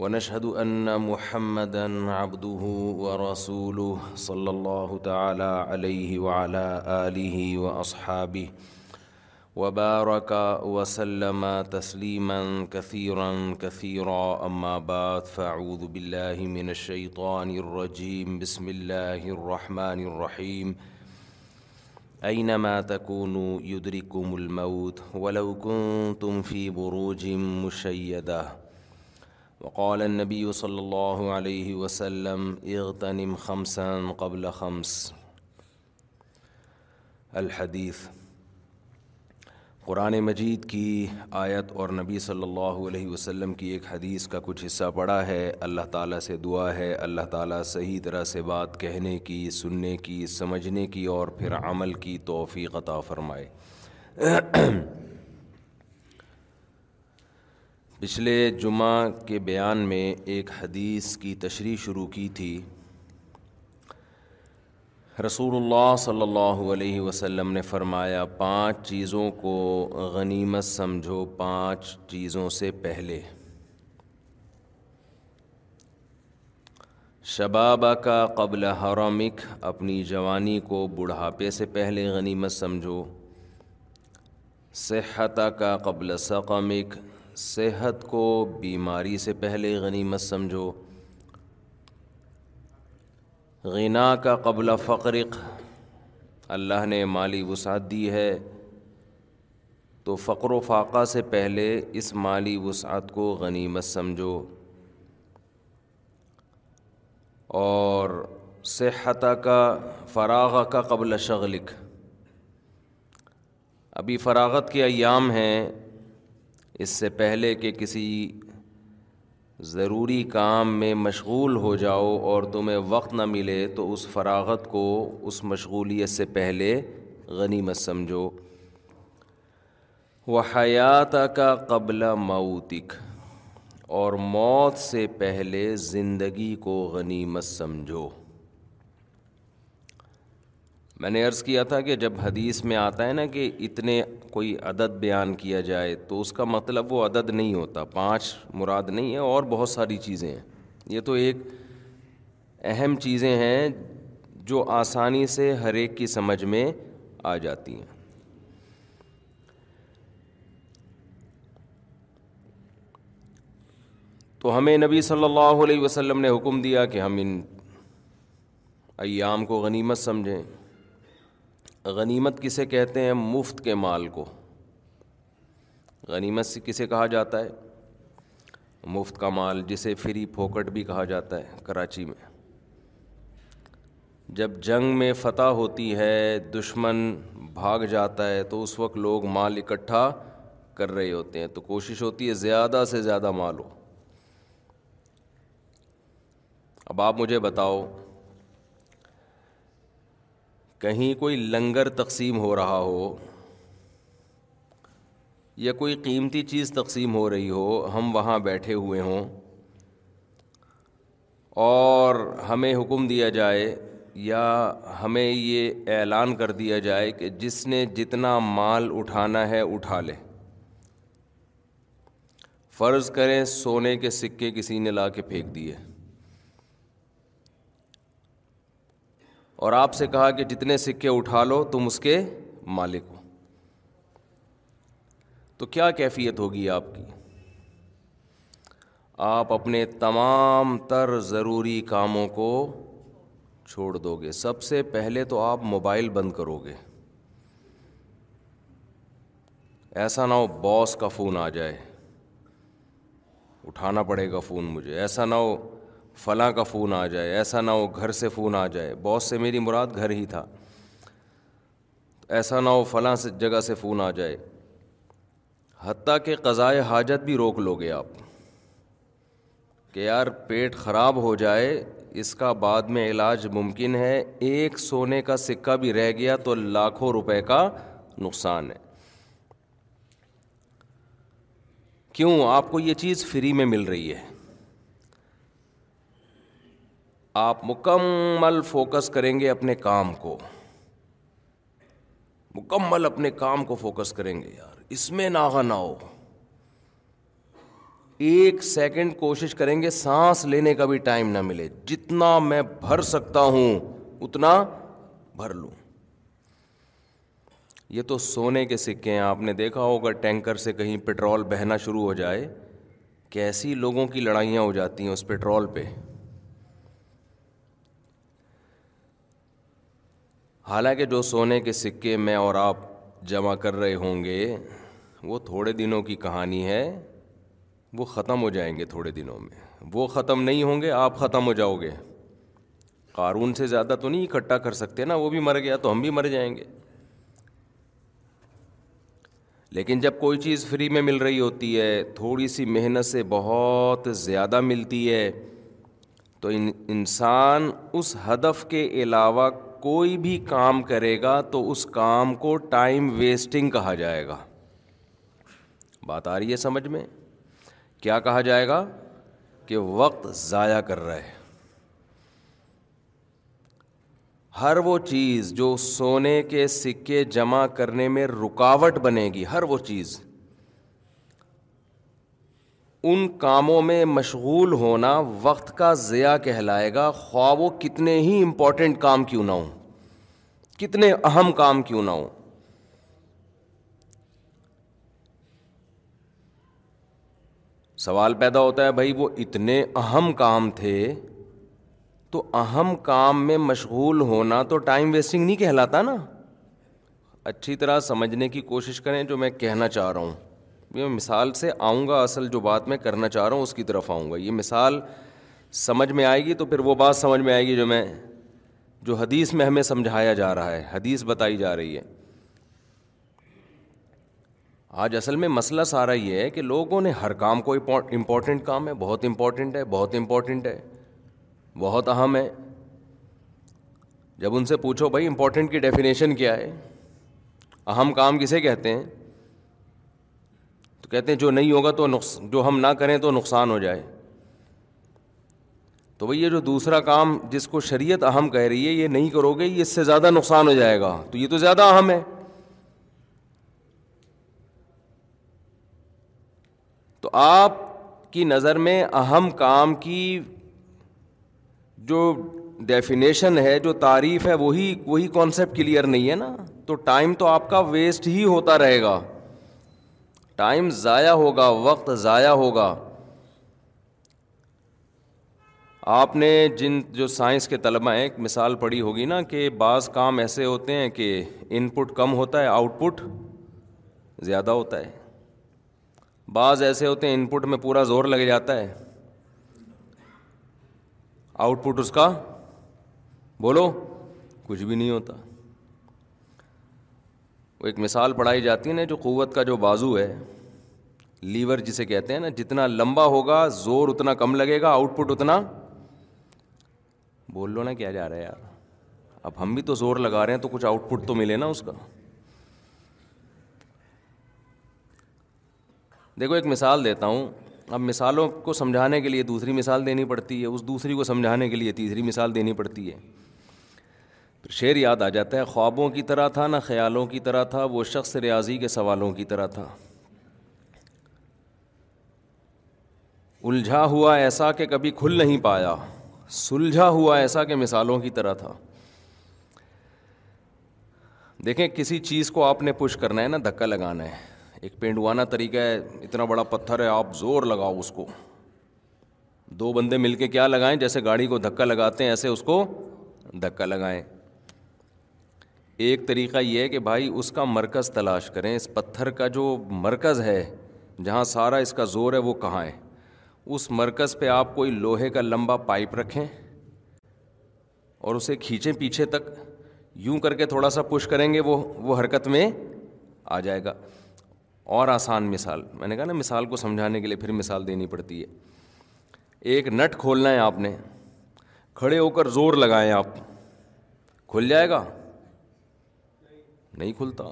ونشهد أن محمدًا عبده ورسوله صلى الله تعالى عليه وعلى آله وأصحابه وبارك وسلم تسليما كثيرا كثيرا. أما بعد، فأعوذ بالله من الشيطان الرجيم. بسم الله الرحمن الرحيم. أينما تكونوا يدرككم الموت، ولو كنتم في بروج مشيدة. وقال النبي صلى الله عليه وسلم اغتنم خمسا قبل خمس. الحدیث قرآن مجید کی آیت اور نبی صلی اللہ علیہ وسلم کی ایک حدیث کا کچھ حصہ پڑا ہے۔ اللہ تعالیٰ سے دعا ہے۔ اللہ تعالیٰ صحیح طرح سے بات کہنے کی، سننے کی، سمجھنے کی اور پھر عمل کی توفیق عطا فرمائے۔ پچھلے جمعہ کے بیان میں ایک حدیث کی تشریح شروع کی تھی۔ رسول اللہ صلی اللہ علیہ وسلم نے فرمایا، پانچ چیزوں کو غنیمت سمجھو، پانچ چیزوں سے پہلے۔ شبابہ کا قبل حرمک، اپنی جوانی کو بڑھاپے سے پہلے غنیمت سمجھو۔ صحت کا قبل سقمک صحت کو بیماری سے پہلے غنیمت سمجھو۔ غنا کا قبل فقرق، اللہ نے مالی وسعت دی ہے۔ تو فقر و فاقہ سے پہلے اس مالی وسعت کو غنیمت سمجھو۔ اور صحت کا، فراغ کا قبل شغلک۔ ابھی فراغت کے ایام ہیں۔ اس سے پہلے کہ کسی ضروری کام میں مشغول ہو جاؤ اور تمہیں وقت نہ ملے تو اس فراغت کو، اس مشغولیت سے پہلے غنیمت سمجھو۔ وہ حیات کا قبل موتک اور موت سے پہلے زندگی کو غنیمت سمجھو۔ میں نے عرض کیا تھا کہ جب حدیث میں آتا ہے نا کہ اتنے کوئی عدد بیان کیا جائے تو اس کا مطلب وہ عدد نہیں ہوتا، پانچ مراد نہیں ہے اور بہت ساری چیزیں ہیں۔ یہ تو ایک اہم چیزیں ہیں جو آسانی سے ہر ایک کی سمجھ میں آ جاتی ہیں۔ تو ہمیں نبی صلی اللہ علیہ وسلم نے حکم دیا کہ ہم ان ایام کو غنیمت سمجھیں۔ غنیمت کسے کہتے ہیں؟ مفت کے مال کو۔ غنیمت سے کسے کہا جاتا ہے؟ مفت کا مال جسے فری پھوکٹ بھی کہا جاتا ہے کراچی میں۔ جب جنگ میں فتح ہوتی ہے، دشمن بھاگ جاتا ہے، تو اس وقت لوگ مال اکٹھا کر رہے ہوتے ہیں۔ تو کوشش ہوتی ہے زیادہ سے زیادہ مال ہو اب آپ مجھے بتاؤ کہیں کوئی لنگر تقسیم ہو رہا ہو یا کوئی قیمتی چیز تقسیم ہو رہی ہو، ہم وہاں بیٹھے ہوئے ہوں اور ہمیں حکم دیا جائے یا ہمیں یہ اعلان کر دیا جائے کہ جس نے جتنا مال اٹھانا ہے اٹھا لے۔ فرض کریں سونے کے سکے کسی نے لا کے پھینک دیے۔ اور آپ سے کہا کہ جتنے سکے اٹھا لو، تم اس کے مالک ہو۔ تو کیا کیفیت ہوگی آپ کی؟ آپ اپنے تمام تر ضروری کاموں کو چھوڑ دو گے۔ سب سے پہلے تو آپ موبائل بند کرو گے۔ ایسا نہ ہو باس کا فون آ جائے۔ اٹھانا پڑے گا فون مجھے۔ ایسا نہ ہو فلاں کا فون آ جائے، ایسا نہ ہو گھر سے فون آ جائے۔ باس سے میری مراد گھر ہی تھا۔ ایسا نہ ہو فلاں سے جگہ سے فون آ جائے۔ حتیٰ کہ قضائے حاجت بھی روک لو گے آپ۔ کہ یار پیٹ خراب ہو جائے، اس کا بعد میں علاج ممکن ہے۔ ایک سونے کا سکہ بھی رہ گیا تو لاکھوں روپے کا نقصان ہے۔ کیوں؟ آپ کو یہ چیز فری میں مل رہی ہے۔ آپ مکمل فوکس کریں گے اپنے کام کو۔ مکمل اپنے کام کو فوکس کریں گے یار۔ اس میں ناغا نہ ہو۔ ایک سیکنڈ کوشش کریں گے، سانس لینے کا بھی ٹائم نہ ملے۔ جتنا میں بھر سکتا ہوں، اتنا بھر لوں۔ یہ تو سونے کے سکے ہیں۔ آپ نے دیکھا ہوگا ٹینکر سے کہیں پٹرول بہنا شروع ہو جائے۔ کیسی لوگوں کی لڑائیاں ہو جاتی ہیں اس پٹرول پہ۔ حالانکہ جو سونے کے سکے میں اور آپ جمع کر رہے ہوں گے، وہ تھوڑے دنوں کی کہانی ہے۔ وہ ختم ہو جائیں گے تھوڑے دنوں میں۔ وہ ختم نہیں ہوں گے، آپ ختم ہو جاؤ گے۔ قارون سے زیادہ تو نہیں اکٹھا کر سکتے نا، وہ بھی مر گیا تو ہم بھی مر جائیں گے۔ لیکن جب کوئی چیز فری میں مل رہی ہوتی ہے، تھوڑی سی محنت سے بہت زیادہ ملتی ہے، تو انسان اس ہدف کے علاوہ کوئی بھی کام کرے گا تو اس کام کو ٹائم ویسٹنگ کہا جائے گا۔ بات آ رہی ہے سمجھ میں؟ کیا کہا جائے گا کہ وقت ضائع کر رہا ہے۔ ہر وہ چیز جو سونے کے سکے جمع کرنے میں رکاوٹ بنے گی، ہر وہ چیز۔ ان کاموں میں مشغول ہونا وقت کا ضیاع کہلائے گا، خواہ وہ کتنے ہی امپورٹنٹ کام کیوں نہ ہوں۔ کتنے اہم کام کیوں نہ ہوں۔ سوال پیدا ہوتا ہے، بھائی وہ اتنے اہم کام تھے تو اہم کام میں مشغول ہونا تو ٹائم ویسٹنگ نہیں کہلاتا نا؟ اچھی طرح سمجھنے کی کوشش کریں جو میں کہنا چاہ رہا ہوں۔ میں مثال سے آؤں گا، اصل جو بات میں کرنا چاہ رہا ہوں، اس کی طرف آؤں گا۔ یہ مثال سمجھ میں آئے گی تو پھر وہ بات سمجھ میں آئے گی جو میں، جو حدیث میں ہمیں سمجھایا جا رہا ہے، حدیث بتائی جا رہی ہے۔ آج اصل میں مسئلہ سارا یہ ہے کہ لوگوں نے ہر کام کو امپورٹنٹ کام ہے، بہت امپورٹنٹ ہے، بہت امپورٹنٹ ہے، بہت اہم ہے۔ جب ان سے پوچھو بھائی امپورٹنٹ کی ڈیفینیشن کیا ہے، اہم کام کسے کہتے ہیں؟ کہتے ہیں جو نہیں ہوگا تو نقص، جو ہم نہ کریں تو نقصان ہو جائے۔ تو بھائی یہ جو دوسرا کام جس کو شریعت اہم کہہ رہی ہے، یہ نہیں کرو گے، یہ اس سے زیادہ نقصان ہو جائے گا۔ تو یہ تو زیادہ اہم ہے۔ تو آپ کی نظر میں اہم کام کی جو ڈیفینیشن ہے، جو تعریف ہے، وہی وہی کانسیپٹ کلیئر نہیں ہے نا؟ تو ٹائم تو آپ کا ویسٹ ہی ہوتا رہے گا۔ ٹائم ضائع ہوگا، وقت ضائع ہوگا۔ آپ نے جن جو سائنس کے طلبہ ہیں، ایک مثال پڑھی ہوگی نا کہ بعض کام ایسے ہوتے ہیں کہ ان پٹ کم ہوتا ہے آؤٹ پٹ زیادہ ہوتا ہے۔ بعض ایسے ہوتے ہیں ان پٹ میں پورا زور لگ جاتا ہے۔ آؤٹ پٹ اس کا، بولو، کچھ بھی نہیں ہوتا۔ وہ ایک مثال پڑھائی جاتی ہے نا، جو قوت کا جو بازو ہے، لیور جسے کہتے ہیں نا، جتنا لمبا ہوگا، زور اتنا کم لگے گا آؤٹ پٹ اتنا بول لو نا کیا جا رہا ہے یار۔ اب ہم بھی تو زور لگا رہے ہیں، تو کچھ آؤٹ پٹ تو ملے نا اس کا۔ دیکھو، ایک مثال دیتا ہوں۔ اب مثالوں کو سمجھانے کے لیے دوسری مثال دینی پڑتی ہے، اس دوسری کو سمجھانے کے لیے تیسری مثال دینی پڑتی ہے۔ شعر یاد آ جاتا ہے، خوابوں کی طرح تھا، نہ خیالوں کی طرح تھا، وہ شخص ریاضی کے سوالوں کی طرح تھا۔ الجھا ہوا ایسا کہ کبھی کھل نہیں پایا، سلجھا ہوا ایسا کہ مثالوں کی طرح تھا۔ دیکھیں، کسی چیز کو آپ نے پش کرنا ہے نا دھکا لگانا ہے۔ ایک پینڈوانا طریقہ ہے، اتنا بڑا پتھر ہے، آپ زور لگاؤ اس کو۔ دو بندے مل کے کیا لگائیں، جیسے گاڑی کو دھکا لگاتے ہیں، ایسے اس کو دھکا لگائیں۔ ایک طریقہ یہ ہے کہ بھائی اس کا مرکز تلاش کریں، اس پتھر کا جو مرکز ہے، جہاں سارا اس کا زور ہے، وہ کہاں ہے؟ اس مرکز پہ آپ کوئی لوہے کا لمبا پائپ رکھیں اور اسے کھینچیں پیچھے تک۔ یوں کر کے تھوڑا سا پش کریں گے، وہ وہ حرکت میں آ جائے گا۔ اور آسان مثال، میں نے کہا نا مثال کو سمجھانے کے لیے پھر مثال دینی پڑتی ہے۔ ایک نٹ کھولنا ہے آپ نے، کھڑے ہو کر زور لگائیں آپ، کھل جائے گا؟ نہیں کھلتا۔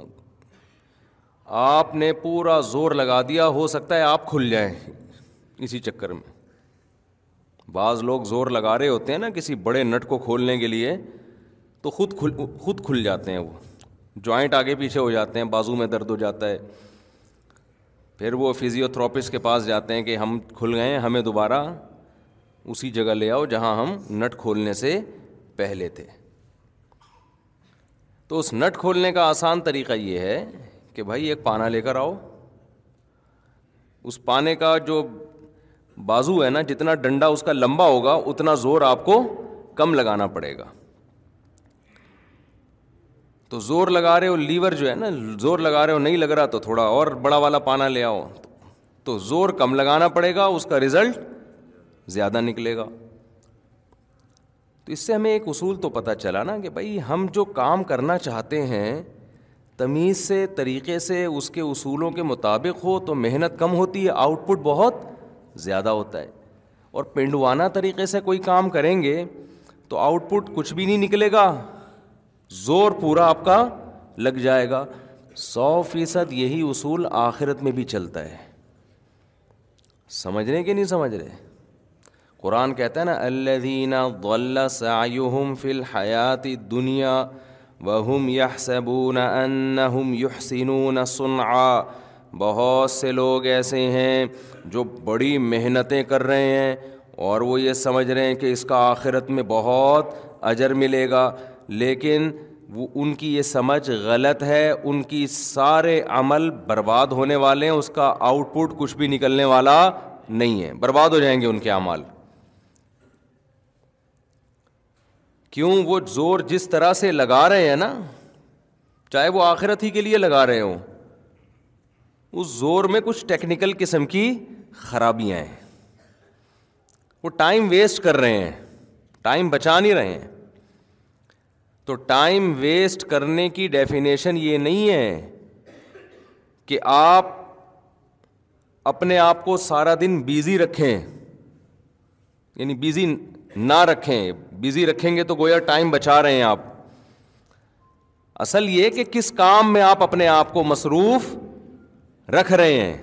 آپ نے پورا زور لگا دیا، ہو سکتا ہے آپ کھل جائیں۔ اسی چکر میں۔ بعض لوگ زور لگا رہے ہوتے ہیں نا کسی بڑے نٹ کو کھولنے کے لیے، تو خود کھل خود کھل جاتے ہیں وہ۔ جوائنٹ آگے پیچھے ہو جاتے ہیں، بازو میں درد ہو جاتا ہے۔ پھر وہ فزیوتھراپسٹ کے پاس جاتے ہیں کہ ہم کھل گئے ہیں، ہمیں دوبارہ اسی جگہ لے آؤ جہاں ہم نٹ کھولنے سے پہلے تھے۔ تو اس نٹ کھولنے کا آسان طریقہ یہ ہے کہ بھائی ایک پانا لے کر آؤ۔ اس پانے کا جو بازو ہے نا، جتنا ڈنڈا اس کا لمبا ہوگا، اتنا زور آپ کو کم لگانا پڑے گا۔ تو زور لگا رہے ہو، لیور جو ہے نا، زور لگا رہے ہو، نہیں لگ رہا تو تھوڑا اور بڑا والا پانا لے آؤ۔ تو زور کم لگانا پڑے گا، اس کا رزلٹ زیادہ نکلے گا۔ تو اس سے ہمیں ایک اصول تو پتہ چلا نا کہ بھائی ہم جو کام کرنا چاہتے ہیں، تمیز سے، طریقے سے، اس کے اصولوں کے مطابق ہو تو محنت کم ہوتی ہے آؤٹ پٹ بہت زیادہ ہوتا ہے۔ اور پنڈوانہ طریقے سے کوئی کام کریں گے تو آؤٹ پٹ کچھ بھی نہیں نکلے گا، زور پورا آپ کا لگ جائے گا۔ سو فیصد یہی اصول آخرت میں بھی چلتا ہے۔ سمجھ رہے کہ نہیں سمجھ رہے؟ قرآن کہتا ہے نا الدین ضل سعیہم فی الحیات دنیا وہم یحسبون انہم یحسنون صنعا۔ بہت سے لوگ ایسے ہیں جو بڑی محنتیں کر رہے ہیں اور وہ یہ سمجھ رہے ہیں کہ اس کا آخرت میں بہت اجر ملے گا، لیکن وہ ان کی یہ سمجھ غلط ہے، ان کی سارے عمل برباد ہونے والے ہیں، اس کا آؤٹ پٹ کچھ بھی نکلنے والا نہیں ہے۔ برباد ہو جائیں گے ان کے اعمال۔ کیوں وہ زور جس طرح سے لگا رہے ہیں نا، چاہے وہ آخرت ہی کے لیے لگا رہے ہوں، اس زور میں کچھ ٹیکنیکل قسم کی خرابیاں ہیں۔ وہ ٹائم ویسٹ کر رہے ہیں، ٹائم بچا نہیں رہے ہیں۔ تو ٹائم ویسٹ کرنے کی ڈیفینیشن یہ نہیں ہے کہ آپ اپنے آپ کو سارا دن بیزی رکھیں یعنی بیزی نہ رکھیں بزی رکھیں گے تو گویا ٹائم بچا رہے ہیں آپ۔ اصل یہ کہ کس کام میں آپ اپنے آپ کو مصروف رکھ رہے ہیں۔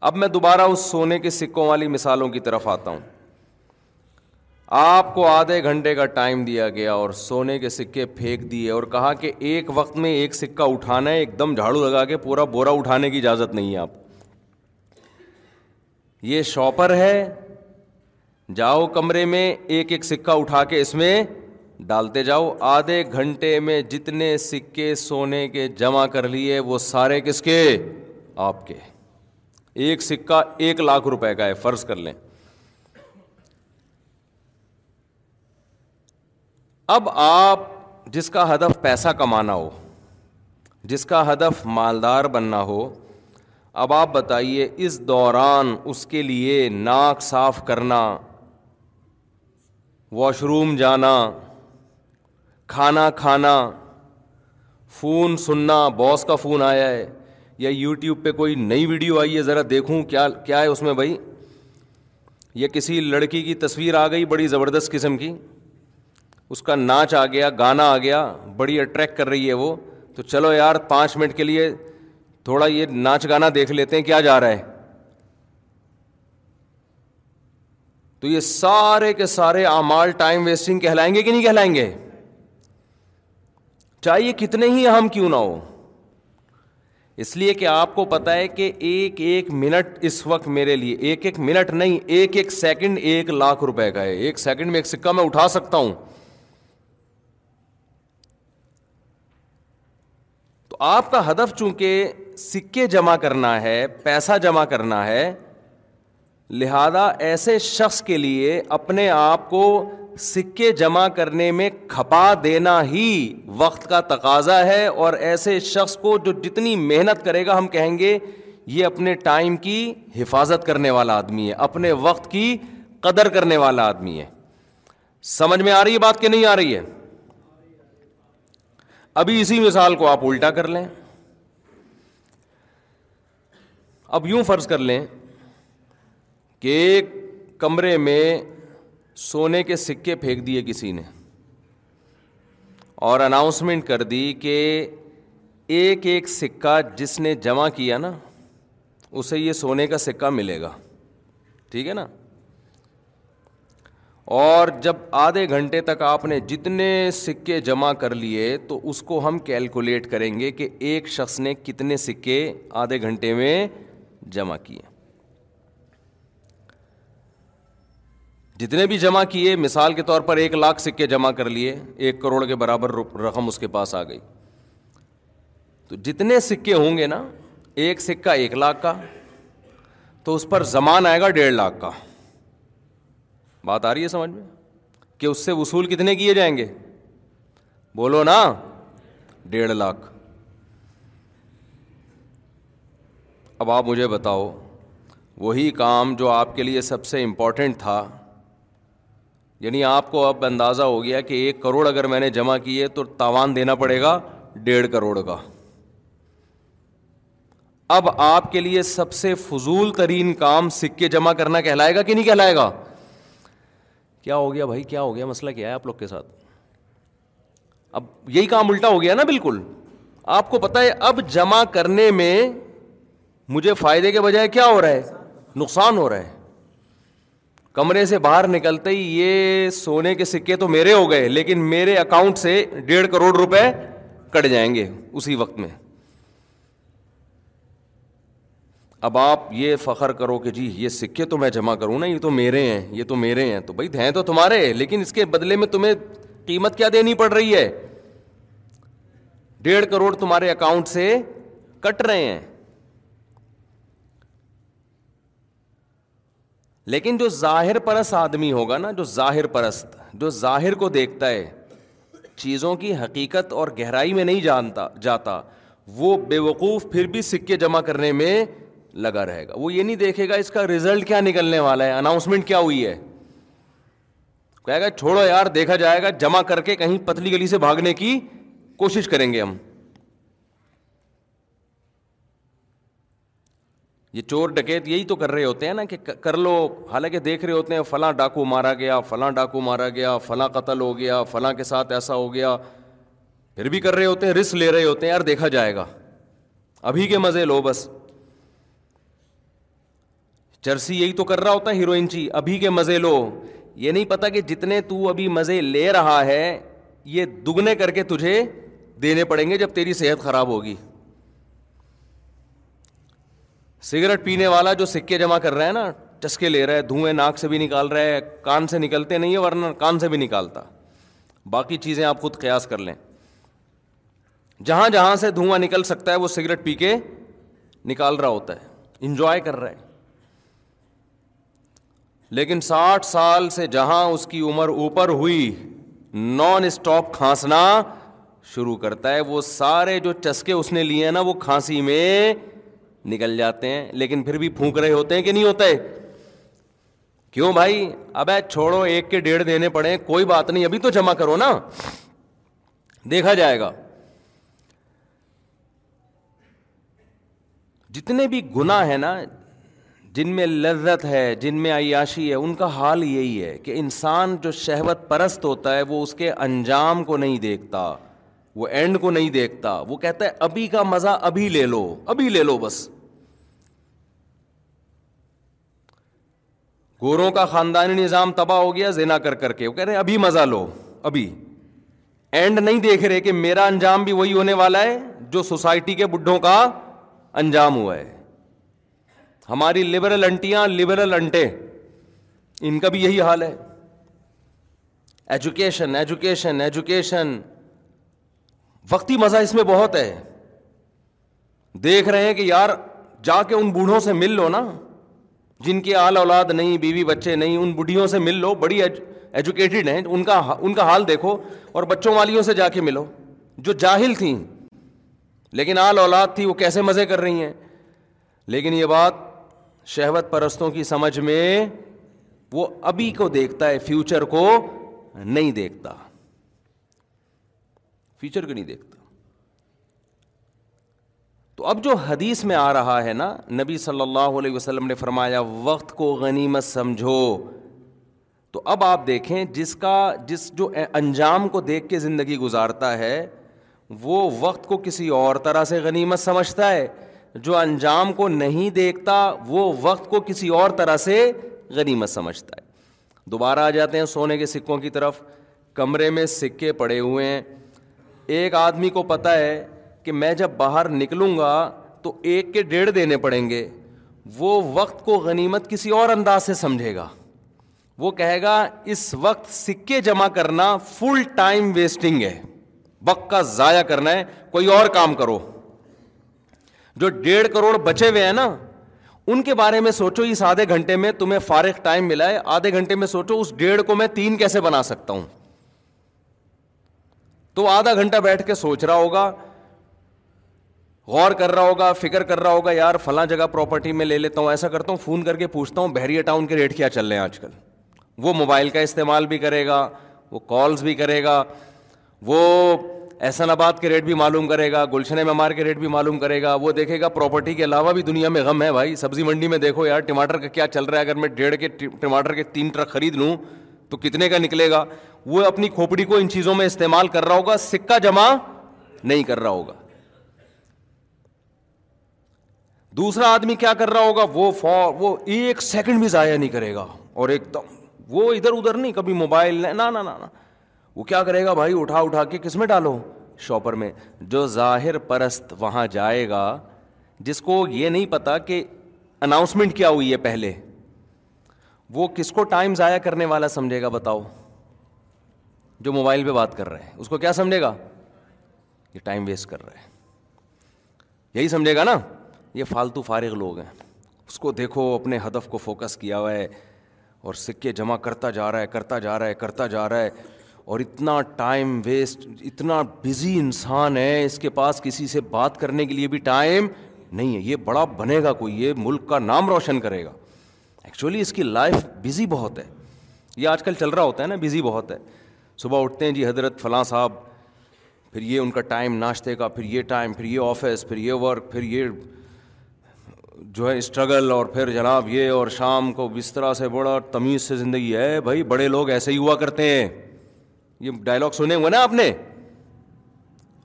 اب میں دوبارہ اس سونے کے سکوں والی مثالوں کی طرف آتا ہوں۔ آپ کو آدھے گھنٹے کا ٹائم دیا گیا اور سونے کے سکے پھینک دیے اور کہا کہ ایک وقت میں ایک سکہ اٹھانا ہے، ایک دم جھاڑو لگا کے پورا بورا اٹھانے کی اجازت نہیں ہے آپ۔ یہ شاپر ہے جاؤ کمرے میں ایک ایک سکہ اٹھا کے اس میں ڈالتے جاؤ۔ آدھے گھنٹے میں جتنے سکے سونے کے جمع کر لیے، وہ سارے کس کے؟ آپ کے۔ ایک سکہ ایک لاکھ روپے کا ہے، فرض کر لیں۔ اب آپ جس کا ہدف پیسہ کمانا ہو، جس کا ہدف مالدار بننا ہو، اب آپ بتائیے، اس دوران اس کے لیے ناک صاف کرنا واش روم جانا، کھانا کھانا، فون سننا، باس کا فون آیا ہے، یا یوٹیوب پہ کوئی نئی ویڈیو آئی ہے، ذرا دیکھوں کیا کیا ہے اس میں بھائی؟ یا کسی لڑکی کی تصویر آ گئی بڑی زبردست قسم کی، اس کا ناچ آ گیا، گانا آ گیا، بڑی اٹریکٹ کر رہی ہے وہ، تو چلو یار، پانچ منٹ کے لیے تھوڑا یہ ناچ گانا دیکھ لیتے ہیں، کیا جا رہا ہے؟ تو یہ سارے کے سارے اعمال ٹائم ویسٹنگ کہلائیں گے کہ نہیں کہلائیں گے؟ چاہیے کتنے ہی اہم کیوں نہ ہو۔ اس لیے کہ آپ کو پتا ہے کہ ایک ایک منٹ اس وقت میرے لیے، ایک ایک منٹ نہیں، ایک ایک سیکنڈ ایک لاکھ روپے کا ہے۔ ایک سیکنڈ میں ایک سکہ میں اٹھا سکتا ہوں۔ تو تو آپ کا ہدف چونکہ سکے جمع کرنا ہے، پیسہ جمع کرنا ہے لہذا ایسے شخص کے لیے اپنے آپ کو سکے جمع کرنے میں کھپا دینا ہی وقت کا تقاضا ہے اور ایسے شخص کو جو جتنی محنت کرے گا، ہم کہیں گے، یہ اپنے ٹائم کی حفاظت کرنے والا آدمی ہے، اپنے وقت کی قدر کرنے والا آدمی ہے۔ سمجھ میں آ رہی ہے بات کہ نہیں آ رہی ہے؟ ابھی اسی مثال کو آپ الٹا کر لیں۔ اب یوں فرض کر لیں کہ ایک کمرے میں سونے کے سکے پھینک دیے کسی نے اور اناؤنسمنٹ کر دی کہ ایک ایک سکہ جس نے جمع کیا نا، اسے یہ سونے کا سکہ ملے گا۔ ٹھیک ہے نا؟ اور جب آدھے گھنٹے تک آپ نے جتنے سکے جمع کر لیے تو اس کو ہم کیلکولیٹ کریں گے کہ ایک شخص نے کتنے سکے آدھے گھنٹے میں جمع کیے۔ جتنے بھی جمع کیے، مثال کے طور پر ایک لاکھ سکے جمع کر لیے، ایک کروڑ کے برابر رقم اس کے پاس آ گئی۔ تو جتنے سکے ہوں گے نا، ایک سکہ ایک لاکھ کا، تو اس پر زمان آئے گا ڈیڑھ لاکھ کا۔ بات آ رہی ہے سمجھ میں؟ کہ اس سے وصول کتنے کیے جائیں گے؟ بولو نا، ڈیڑھ لاکھ۔ اب آپ مجھے بتاؤ، وہی کام جو آپ کے لیے سب سے امپورٹنٹ تھا یعنی آپ کو اب اندازہ ہو گیا کہ ایک کروڑ اگر میں نے جمع کیے تو تاوان دینا پڑے گا ڈیڑھ کروڑ کا۔ اب آپ کے لیے سب سے فضول ترین کام سکے جمع کرنا کہلائے گا کہ نہیں کہلائے گا؟ کیا ہو گیا بھائی؟ کیا ہو گیا؟ مسئلہ کیا ہے آپ لوگ کے ساتھ؟ اب یہی کام الٹا ہو گیا نا بالکل۔ آپ کو پتا ہے، اب جمع کرنے میں مجھے فائدے کے بجائے کیا ہو رہا ہے؟ نقصان ہو رہا ہے۔ کمرے سے باہر نکلتے ہی یہ سونے کے سکے تو میرے ہو گئے، لیکن میرے اکاؤنٹ سے ڈیڑھ کروڑ روپے کٹ جائیں گے اسی وقت میں۔ اب آپ یہ فخر کرو کہ جی یہ سکے تو میں جمع کروں نا، یہ تو میرے ہیں، یہ تو میرے ہیں۔ تو بھائی، ہیں تو تمہارے، لیکن اس کے بدلے میں تمہیں قیمت کیا دینی پڑ رہی ہے؟ ڈیڑھ کروڑ تمہارے اکاؤنٹ سے کٹ رہے ہیں۔ لیکن جو ظاہر پرست آدمی ہوگا نا، جو ظاہر پرست، جو ظاہر کو دیکھتا ہے، چیزوں کی حقیقت اور گہرائی میں نہیں جانتا، جاتا، وہ بے وقوف پھر بھی سکے جمع کرنے میں لگا رہے گا۔ وہ یہ نہیں دیکھے گا اس کا ریزلٹ کیا نکلنے والا ہے اناؤنسمنٹ کیا ہوئی ہے۔ کہے گا، چھوڑو یار، دیکھا جائے گا، جمع کر کے کہیں پتلی گلی سے بھاگنے کی کوشش کریں گے ہم۔ یہ چور ڈکیت یہی تو کر رہے ہوتے ہیں نا کہ کر لو، حالانکہ دیکھ رہے ہوتے ہیں فلاں ڈاکو مارا گیا، فلاں ڈاکو مارا گیا، فلاں قتل ہو گیا، فلاں کے ساتھ ایسا ہو گیا۔ پھر بھی کر رہے ہوتے ہیں، رسک لے رہے ہوتے ہیں، یار دیکھا جائے گا۔ ابھی کے مزے لو بس۔ چرسی یہی تو کر رہا ہوتا ہے ہیروئن چی ابھی کے مزے لو۔ یہ نہیں پتا کہ جتنے تو ابھی مزے لے رہا ہے، یہ دگنے کر کے تجھے دینے پڑیں گے جب تیری صحت خراب ہوگی۔ سگریٹ پینے والا جو سکے جمع کر رہا ہے نا، چسکے لے رہا ہے، دھوئیں ناک سے بھی نکال رہا ہے، کان سے نکلتے نہیں ہے، ورنہ کان سے بھی نکالتا۔ باقی چیزیں آپ خود قیاس کر لیں۔ جہاں جہاں سے دھواں نکل سکتا ہے، وہ سگریٹ پی کے نکال رہا ہوتا ہے، انجوائے کر رہا ہے۔ لیکن ساٹھ سال سے جہاں اس کی عمر اوپر ہوئی نان اسٹاپ کھانسنا شروع کرتا ہے۔ وہ سارے جو چسکے اس نے لیے ہیں نا، وہ کھانسی میں نکل جاتے ہیں، لیکن پھر بھی پھونک رہے ہوتے ہیں کہ نہیں ہوتے؟ کیوں بھائی؟ اب چھوڑو، ایک کے ڈیڑھ دینے پڑے، کوئی بات نہیں، ابھی تو جمع کرو نا۔ دیکھا جائے گا۔ جتنے بھی گنا ہے نا، جن میں لذت ہے، جن میں عیاشی ہے، ان کا حال یہی ہے کہ انسان جو شہوت پرست ہوتا ہے، وہ اس کے انجام کو نہیں دیکھتا، وہ اینڈ کو نہیں دیکھتا۔ وہ کہتا ہے، ابھی کا مزہ ابھی لے لو، ابھی لے لو بس۔ گوروں کا خاندانی نظام تباہ ہو گیا زینا کر کر کے۔ وہ کہہ رہے ہیں، ابھی مزہ لو، ابھی۔ اینڈ نہیں دیکھ رہے کہ میرا انجام بھی وہی ہونے والا ہے جو سوسائٹی کے بڈھوں کا انجام ہوا ہے۔ ہماری لبرل انٹیاں لبرل انٹے ان کا بھی یہی حال ہے۔ ایجوکیشن ایجوکیشن ایجوکیشن وقتی مزہ اس میں بہت ہے۔ دیکھ رہے ہیں کہ یار، جا کے ان بوڑھوں سے مل لو نا۔ جن کی آل اولاد نہیں، بیوی، بچے نہیں، ان بڑھیوں سے مل لو، بڑی ایجوکیٹڈ ہیں، ان کا ان کا حال دیکھو اور بچوں والیوں سے جا کے ملو، جو جاہل تھیں۔ لیکن آل اولاد تھی، وہ کیسے مزے کر رہی ہیں؟ لیکن یہ بات شہوت پرستوں کی سمجھ میں وہ ابھی کو دیکھتا ہے فیوچر کو نہیں دیکھتا۔ فیوچر کو نہیں دیکھتا۔ تو اب جو حدیث میں آ رہا ہے نا، نبی صلی اللہ علیہ وسلم نے فرمایا، وقت کو غنیمت سمجھو۔ تو اب آپ دیکھیں، جس کا، جس جو انجام کو دیکھ کے زندگی گزارتا ہے، وہ وقت کو کسی اور طرح سے غنیمت سمجھتا ہے۔ جو انجام کو نہیں دیکھتا، وہ وقت کو کسی اور طرح سے غنیمت سمجھتا ہے۔ دوبارہ آ جاتے ہیں سونے کے سکوں کی طرف۔ کمرے میں سکے پڑے ہوئے ہیں۔ ایک آدمی کو پتہ ہے کہ میں جب باہر نکلوں گا تو ایک کے ڈیڑھ دینے پڑیں گے۔ وہ وقت کو غنیمت کسی اور انداز سے سمجھے گا۔ وہ کہے گا، اس وقت سکے جمع کرنا فل ٹائم ویسٹنگ ہے۔ وقت کا ضائع کرنا ہے، کوئی اور کام کرو۔ جو ڈیڑھ کروڑ بچے ہوئے ہیں نا، ان کے بارے میں سوچو، اس آدھے گھنٹے میں تمہیں فارغ ٹائم ملا ہے۔ آدھے گھنٹے میں سوچو، اس ڈیڑھ کو میں تین کیسے بنا سکتا ہوں؟ تو آدھا گھنٹہ بیٹھ کے سوچ رہا ہوگا غور کر رہا ہوگا، فکر کر رہا ہوگا، یار فلاں جگہ پراپرٹی میں لے لیتا ہوں، ایسا کرتا ہوں، فون کر کے پوچھتا ہوں بحریہ ٹاؤن کے ریٹ کیا چل رہے ہیں آج کل؟ وہ موبائل کا استعمال بھی کرے گا، وہ کالز بھی کرے گا، وہ احسن آباد کے ریٹ بھی معلوم کرے گا، گلشن معمار کے ریٹ بھی معلوم کرے گا، وہ دیکھے گا پراپرٹی کے علاوہ بھی دنیا میں غم ہے بھائی۔ سبزی منڈی میں دیکھو یار، ٹماٹر کا کیا چل رہا ہے؟ اگر میں ڈیڑھ کے ٹماٹر کے تین ٹرک خرید لوں، تو کتنے کا نکلے گا؟ وہ اپنی کھوپڑی کو ان چیزوں میں استعمال کر رہا ہوگا، سکہ جمع نہیں کر رہا ہوگا۔ دوسرا آدمی کیا کر رہا ہوگا؟ وہ فور وہ ایک سیکنڈ بھی ضائع نہیں کرے گا۔ اور ایک دم وہ ادھر ادھر نہیں، کبھی موبائل نہ وہ کیا کرے گا؟ بھائی، اٹھا اٹھا کے کس میں ڈالو؟ شاپر میں۔ جو ظاہر پرست وہاں جائے گا، جس کو یہ نہیں پتا کہ اناؤنسمنٹ کیا ہوئی ہے پہلے۔ وہ کس کو ٹائم ضائع کرنے والا سمجھے گا؟ بتاؤ۔ جو موبائل پہ بات کر رہے ہیں اس کو کیا سمجھے گا؟ یہ ٹائم ویسٹ کر رہے ہیں یہی سمجھے گا نا؟ یہ فالتو فارغ لوگ ہیں۔ اس کو دیکھو، اپنے ہدف کو فوکس کیا ہوا ہے۔ اور سکے جمع کرتا جا رہا ہے، کرتا جا رہا ہے، کرتا جا رہا ہے۔ اور اتنا ٹائم ویسٹ، اتنا بزی انسان ہے۔ اس کے پاس کسی سے بات کرنے کے لیے بھی ٹائم نہیں ہے۔ یہ بڑا بنے گا کوئی، یہ ملک کا نام روشن کرے گا۔ ایکچولی اس کی لائف بزی بہت ہے۔ یہ آج کل چل رہا ہوتا ہے نا بزی بہت ہے۔ صبح اٹھتے ہیں جی حضرت فلاں صاحب، پھر یہ ان کا ٹائم ناشتے کا، پھر یہ ٹائم، پھر یہ آفس، پھر یہ ورک، پھر یہ جو ہے اسٹرگل اور پھر جناب یہ اور شام کو بسترا سے بڑا تمیز سے زندگی ہے، بھائی بڑے لوگ ایسے ہی ہوا کرتے ہیں۔ یہ ڈائلاگ سنے ہوئے نا آپ نے؟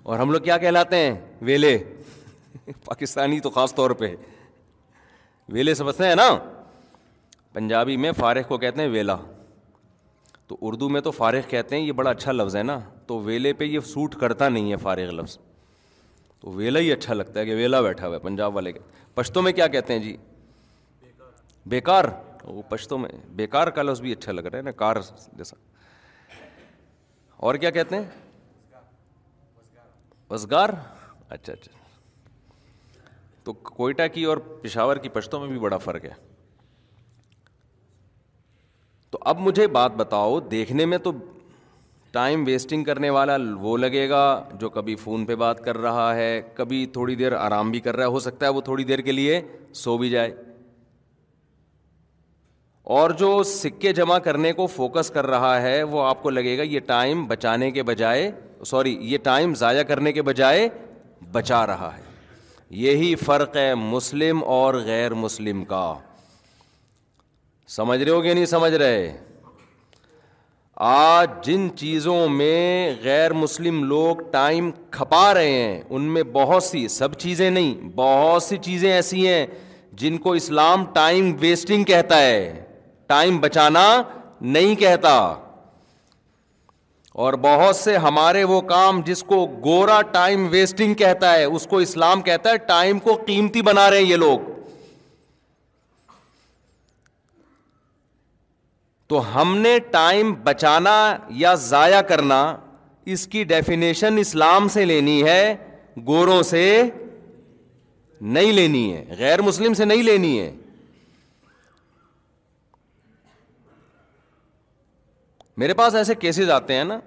اور ہم لوگ کیا کہلاتے ہیں؟ ویلے۔ پاکستانی تو خاص طور پہ۔ ویلے سمجھتے ہیں نا؟ پنجابی میں فارغ کو کہتے ہیں ویلا۔ تو اردو میں تو فارغ کہتے ہیں، یہ بڑا اچھا لفظ ہے نا۔ تو ویلے پہ یہ سوٹ کرتا نہیں ہے فارغ لفظ۔ تو ویلا ہی اچھا لگتا ہے کہ ویلا بیٹھا ہوا ہے، پنجاب والے کے۔ پشتوں میں کیا کہتے ہیں جی؟ بیکار. وہ پشتوں میں بیکار کا لفظ بھی اچھا لگ رہا ہے نا، کار جیسا. اور کیا کہتے ہیں؟ وزگار اچھا اچھا. تو کوئٹہ کی اور پشاور کی پشتوں میں بھی بڑا فرق ہے۔ تو اب مجھے بات بتاؤ، دیکھنے میں تو ٹائم ویسٹنگ کرنے والا وہ لگے گا جو کبھی فون پہ بات کر رہا ہے، کبھی تھوڑی دیر آرام بھی کر رہا ہے، ہو سکتا ہے وہ تھوڑی دیر کے لیے سو بھی جائے۔ اور جو سکے جمع کرنے کو فوکس کر رہا ہے، وہ آپ کو لگے گا یہ ٹائم بچانے کے بجائے، سوری، یہ ٹائم ضائع کرنے کے بجائے بچا رہا ہے۔ یہی فرق ہے مسلم اور غیر مسلم کا۔ سمجھ رہے ہو کہ نہیں سمجھ رہے؟ آج جن چیزوں میں غیر مسلم لوگ ٹائم کھپا رہے ہیں، ان میں بہت سی، سب چیزیں نہیں، بہت سی چیزیں ایسی ہیں جن کو اسلام ٹائم ویسٹنگ کہتا ہے۔ ٹائم بچانا نہیں کہتا۔ اور بہت سے ہمارے وہ کام جس کو گورا ٹائم ویسٹنگ کہتا ہے، اس کو اسلام کہتا ہے، ٹائم کو قیمتی بنا رہے ہیں یہ لوگ۔ تو ہم نے ٹائم بچانا یا ضائع کرنا اس کی ڈیفینیشن اسلام سے لینی ہے، گوروں سے نہیں لینی ہے، غیر مسلم سے نہیں لینی ہے۔ میرے پاس ایسے کیسز آتے ہیں نا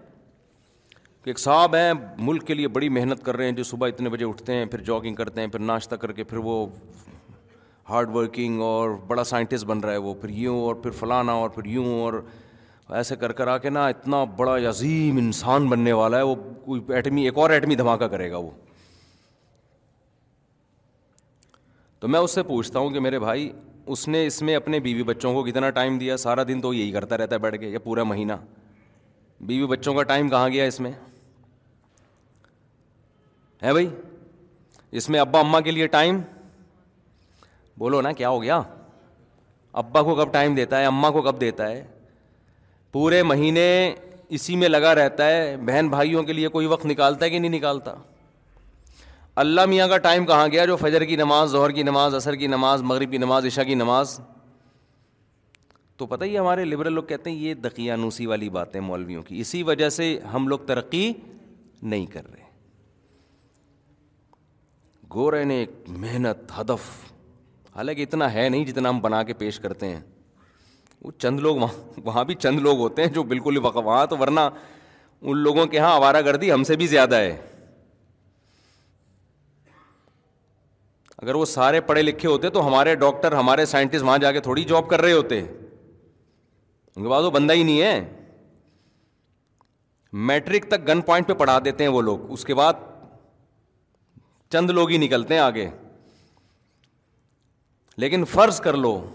کہ ایک صاحب ہیں، ملک کے لیے بڑی محنت کر رہے ہیں، جو صبح اتنے بجے اٹھتے ہیں، پھر جاگنگ کرتے ہیں، پھر ناشتہ کر کے پھر وہ ہارڈ ورکنگ اور بڑا سائنٹسٹ بن رہا ہے وہ، پھر یوں اور پھر فلانا اور پھر یوں اور ایسے کر کر آ کے نا اتنا بڑا عظیم انسان بننے والا ہے، وہ کوئی ایٹمی، ایک اور ایٹمی دھماکہ کرے گا وہ۔ تو میں اس سے پوچھتا ہوں کہ میرے بھائی، اس نے اس میں اپنے بیوی بچوں کو کتنا ٹائم دیا؟ سارا دن تو یہی کرتا رہتا ہے بیٹھ کے، یا پورا مہینہ؟ بیوی بچوں کا ٹائم کہاں گیا اس میں؟ ہے بھائی، اس میں ابا اماں کے لیے ٹائم؟ بولو نا، کیا ہو گیا؟ ابا کو کب ٹائم دیتا ہے، اماں کو کب دیتا ہے؟ پورے مہینے اسی میں لگا رہتا ہے، بہن بھائیوں کے لیے کوئی وقت نکالتا ہے کہ نہیں نکالتا؟ اللہ میاں کا ٹائم کہاں گیا؟ جو فجر کی نماز، ظہر کی نماز، عصر کی نماز، مغرب کی نماز، عشاء کی نماز۔ تو پتہ ہی ہمارے لبرل لوگ کہتے ہیں، یہ دقیانوسی والی باتیں مولویوں کی۔ اسی وجہ سے ہم لوگ ترقی نہیں کر رہے۔ گورے نے ایک محنت، ہدف۔ حالانکہ اتنا ہے نہیں جتنا ہم بنا کے پیش کرتے ہیں۔ وہ چند لوگ وہاں وہاں بھی چند لوگ ہوتے ہیں جو بالکل وہاں تو ورنہ ان لوگوں کے یہاں آوارہ گردی ہم سے بھی زیادہ ہے۔ اگر وہ سارے پڑھے لکھے ہوتے تو ہمارے ڈاکٹر، ہمارے سائنٹسٹ وہاں جا کے تھوڑی جاب کر رہے ہوتے۔ ان کے بعد وہ بندہ ہی نہیں ہے۔ میٹرک تک گن پوائنٹ پہ پڑھا دیتے ہیں وہ لوگ۔ اس کے بعد چند لوگ ہی نکلتے ہیں آگے۔ لیکن فرض کر لو۔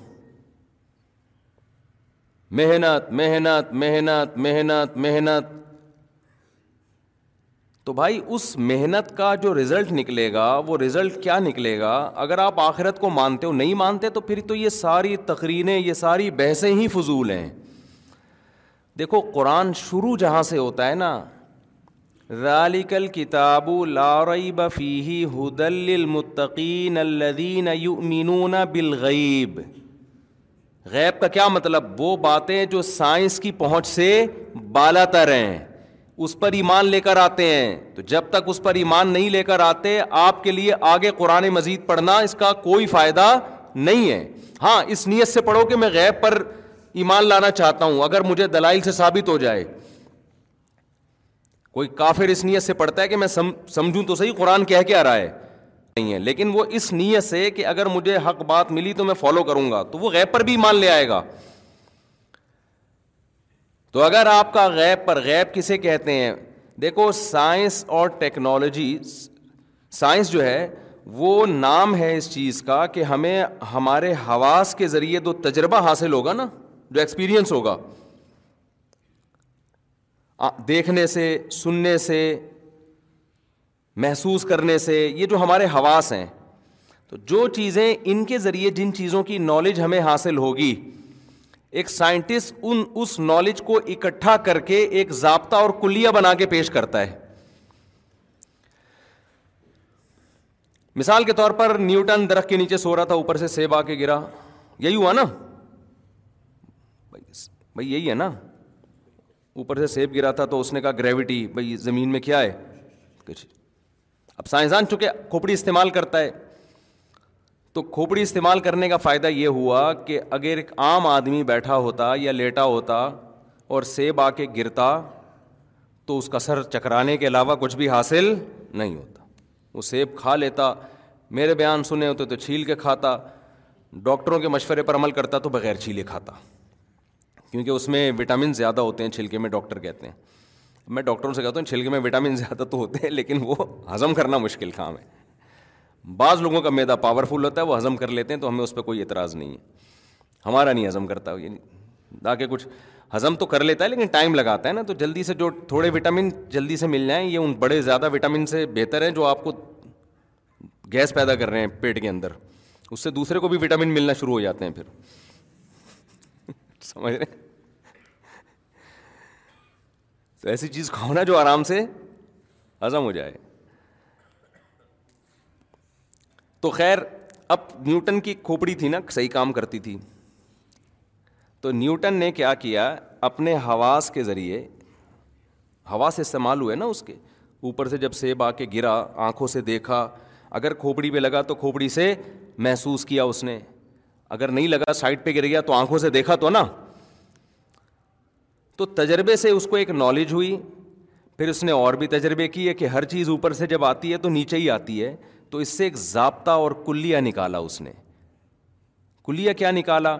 محنت محنت محنت محنت محنت۔ تو بھائی اس محنت کا جو رزلٹ نکلے گا، وہ رزلٹ کیا نکلے گا؟ اگر آپ آخرت کو مانتے ہو، نہیں مانتے، تو پھر تو یہ ساری تقریریں، یہ ساری بحثیں ہی فضول ہیں۔ دیکھو، قرآن شروع جہاں سے ہوتا ہے نا ذالک الکتاب لا ریب فیہ ہدل للمتقین الذین یؤمنون بالغیب غیب کا کیا مطلب؟ وہ باتیں جو سائنس کی پہنچ سے بالا تر ہیں، اس پر ایمان لے کر آتے ہیں۔ تو جب تک اس پر ایمان نہیں لے کر آتے، آپ کے لیے آگے قرآن مزید پڑھنا اس کا کوئی فائدہ نہیں ہے۔ ہاں اس نیت سے پڑھو کہ میں غیب پر ایمان لانا چاہتا ہوں، اگر مجھے دلائل سے ثابت ہو جائے۔ کوئی کافر اس نیت سے پڑھتا ہے کہ میں سمجھوں تو صحیح قرآن کہہ کے آ رہا ہے۔ نہیں ہے، لیکن وہ اس نیت سے کہ اگر مجھے حق بات ملی تو میں فالو کروں گا، تو وہ غیب پر بھی ایمان لے آئے گا۔ تو اگر آپ کا غیب پر غیب کسے کہتے ہیں، دیکھو سائنس اور ٹیکنالوجی، سائنس جو ہے، وہ نام ہے اس چیز کا کہ ہمیں ہمارے حواس کے ذریعے جو تجربہ حاصل ہوگا نا، جو ایکسپیرئنس ہوگا۔ دیکھنے سے، سننے سے، محسوس کرنے سے، یہ جو ہمارے حواس ہیں، تو جو چیزیں ان کے ذریعے، جن چیزوں کی نالج ہمیں حاصل ہوگی، ایک سائنٹسٹ ان، اس نالج کو اکٹھا کر کے ایک ضابطہ اور کلیا بنا کے پیش کرتا ہے۔ مثال کے طور پر نیوٹن درخت کے نیچے سو رہا تھا، اوپر سے سیب آ کے گرا۔ یہی ہوا نا؟ بھائی، یہی ہے نا؟ اوپر سے سیب گرا تھا تو اس نے کہا گریوٹی بھائی زمین میں کیا ہے؟ کچھ اب سائنسدان چونکہ کھوپڑی استعمال کرتا ہے، تو کھوپڑی استعمال کرنے کا فائدہ یہ ہوا کہ اگر ایک عام آدمی بیٹھا ہوتا یا لیٹا ہوتا اور سیب آ کے گرتا، تو اس کا سر چکرانے کے علاوہ کچھ بھی حاصل نہیں ہوتا۔ وہ سیب کھا لیتا، میرے بیان سنے ہوتے تو چھیل کے کھاتا، ڈاکٹروں کے مشورے پر عمل کرتا تو بغیر چھیلے کھاتا۔ کیونکہ اس میں وٹامن زیادہ ہوتے ہیں، چھلکے میں ڈاکٹر کہتے ہیں۔ میں ڈاکٹروں سے کہتا ہوں، چھلکے میں وٹامن زیادہ تو ہوتے ہیں، لیکن وہ ہضم کرنا مشکل کام ہے۔ بعض لوگوں کا میدا پاورفل ہوتا ہے، وہ ہضم کر لیتے ہیں، تو ہمیں اس پہ کوئی اعتراض نہیں ہے۔ ہمارا نہیں ہضم کرتا یعنی تاکہ کچھ ہضم تو کر لیتا ہے، لیکن ٹائم لگاتا ہے نا۔ تو جلدی سے جو تھوڑے وٹامن جلدی سے مل جائیں، یہ ان بڑے زیادہ وٹامن سے بہتر ہیں جو آپ کو گیس پیدا کر رہے ہیں پیٹ کے اندر۔ اس سے دوسرے کو بھی وٹامن ملنا شروع ہو جاتے ہیں پھر۔ سمجھ رہے تو ایسی چیز کھاؤ نا جو آرام سے ہضم ہو جائے۔ تو خیر، اب نیوٹن کی کھوپڑی تھی نا، صحیح کام کرتی تھی۔ تو نیوٹن نے کیا کیا، اپنے حواس کے ذریعے ہوا سے استعمال ہوئے نا اس کے۔ اوپر سے جب سیب آ کے گرا، آنکھوں سے دیکھا، اگر کھوپڑی پہ لگا تو کھوپڑی سے محسوس کیا اس نے۔ اگر نہیں لگا سائڈ پہ گر گیا تو آنکھوں سے دیکھا تو نا۔ تو تجربے سے اس کو ایک نالج ہوئی، پھر اس نے اور بھی تجربے کیے کہ ہر چیز اوپر سے جب آتی ہے تو نیچے ہی آتی ہے۔ تو اس سے ایک ضابطہ اور کلیا نکالا اس نے۔ کلیا کیا نکالا؟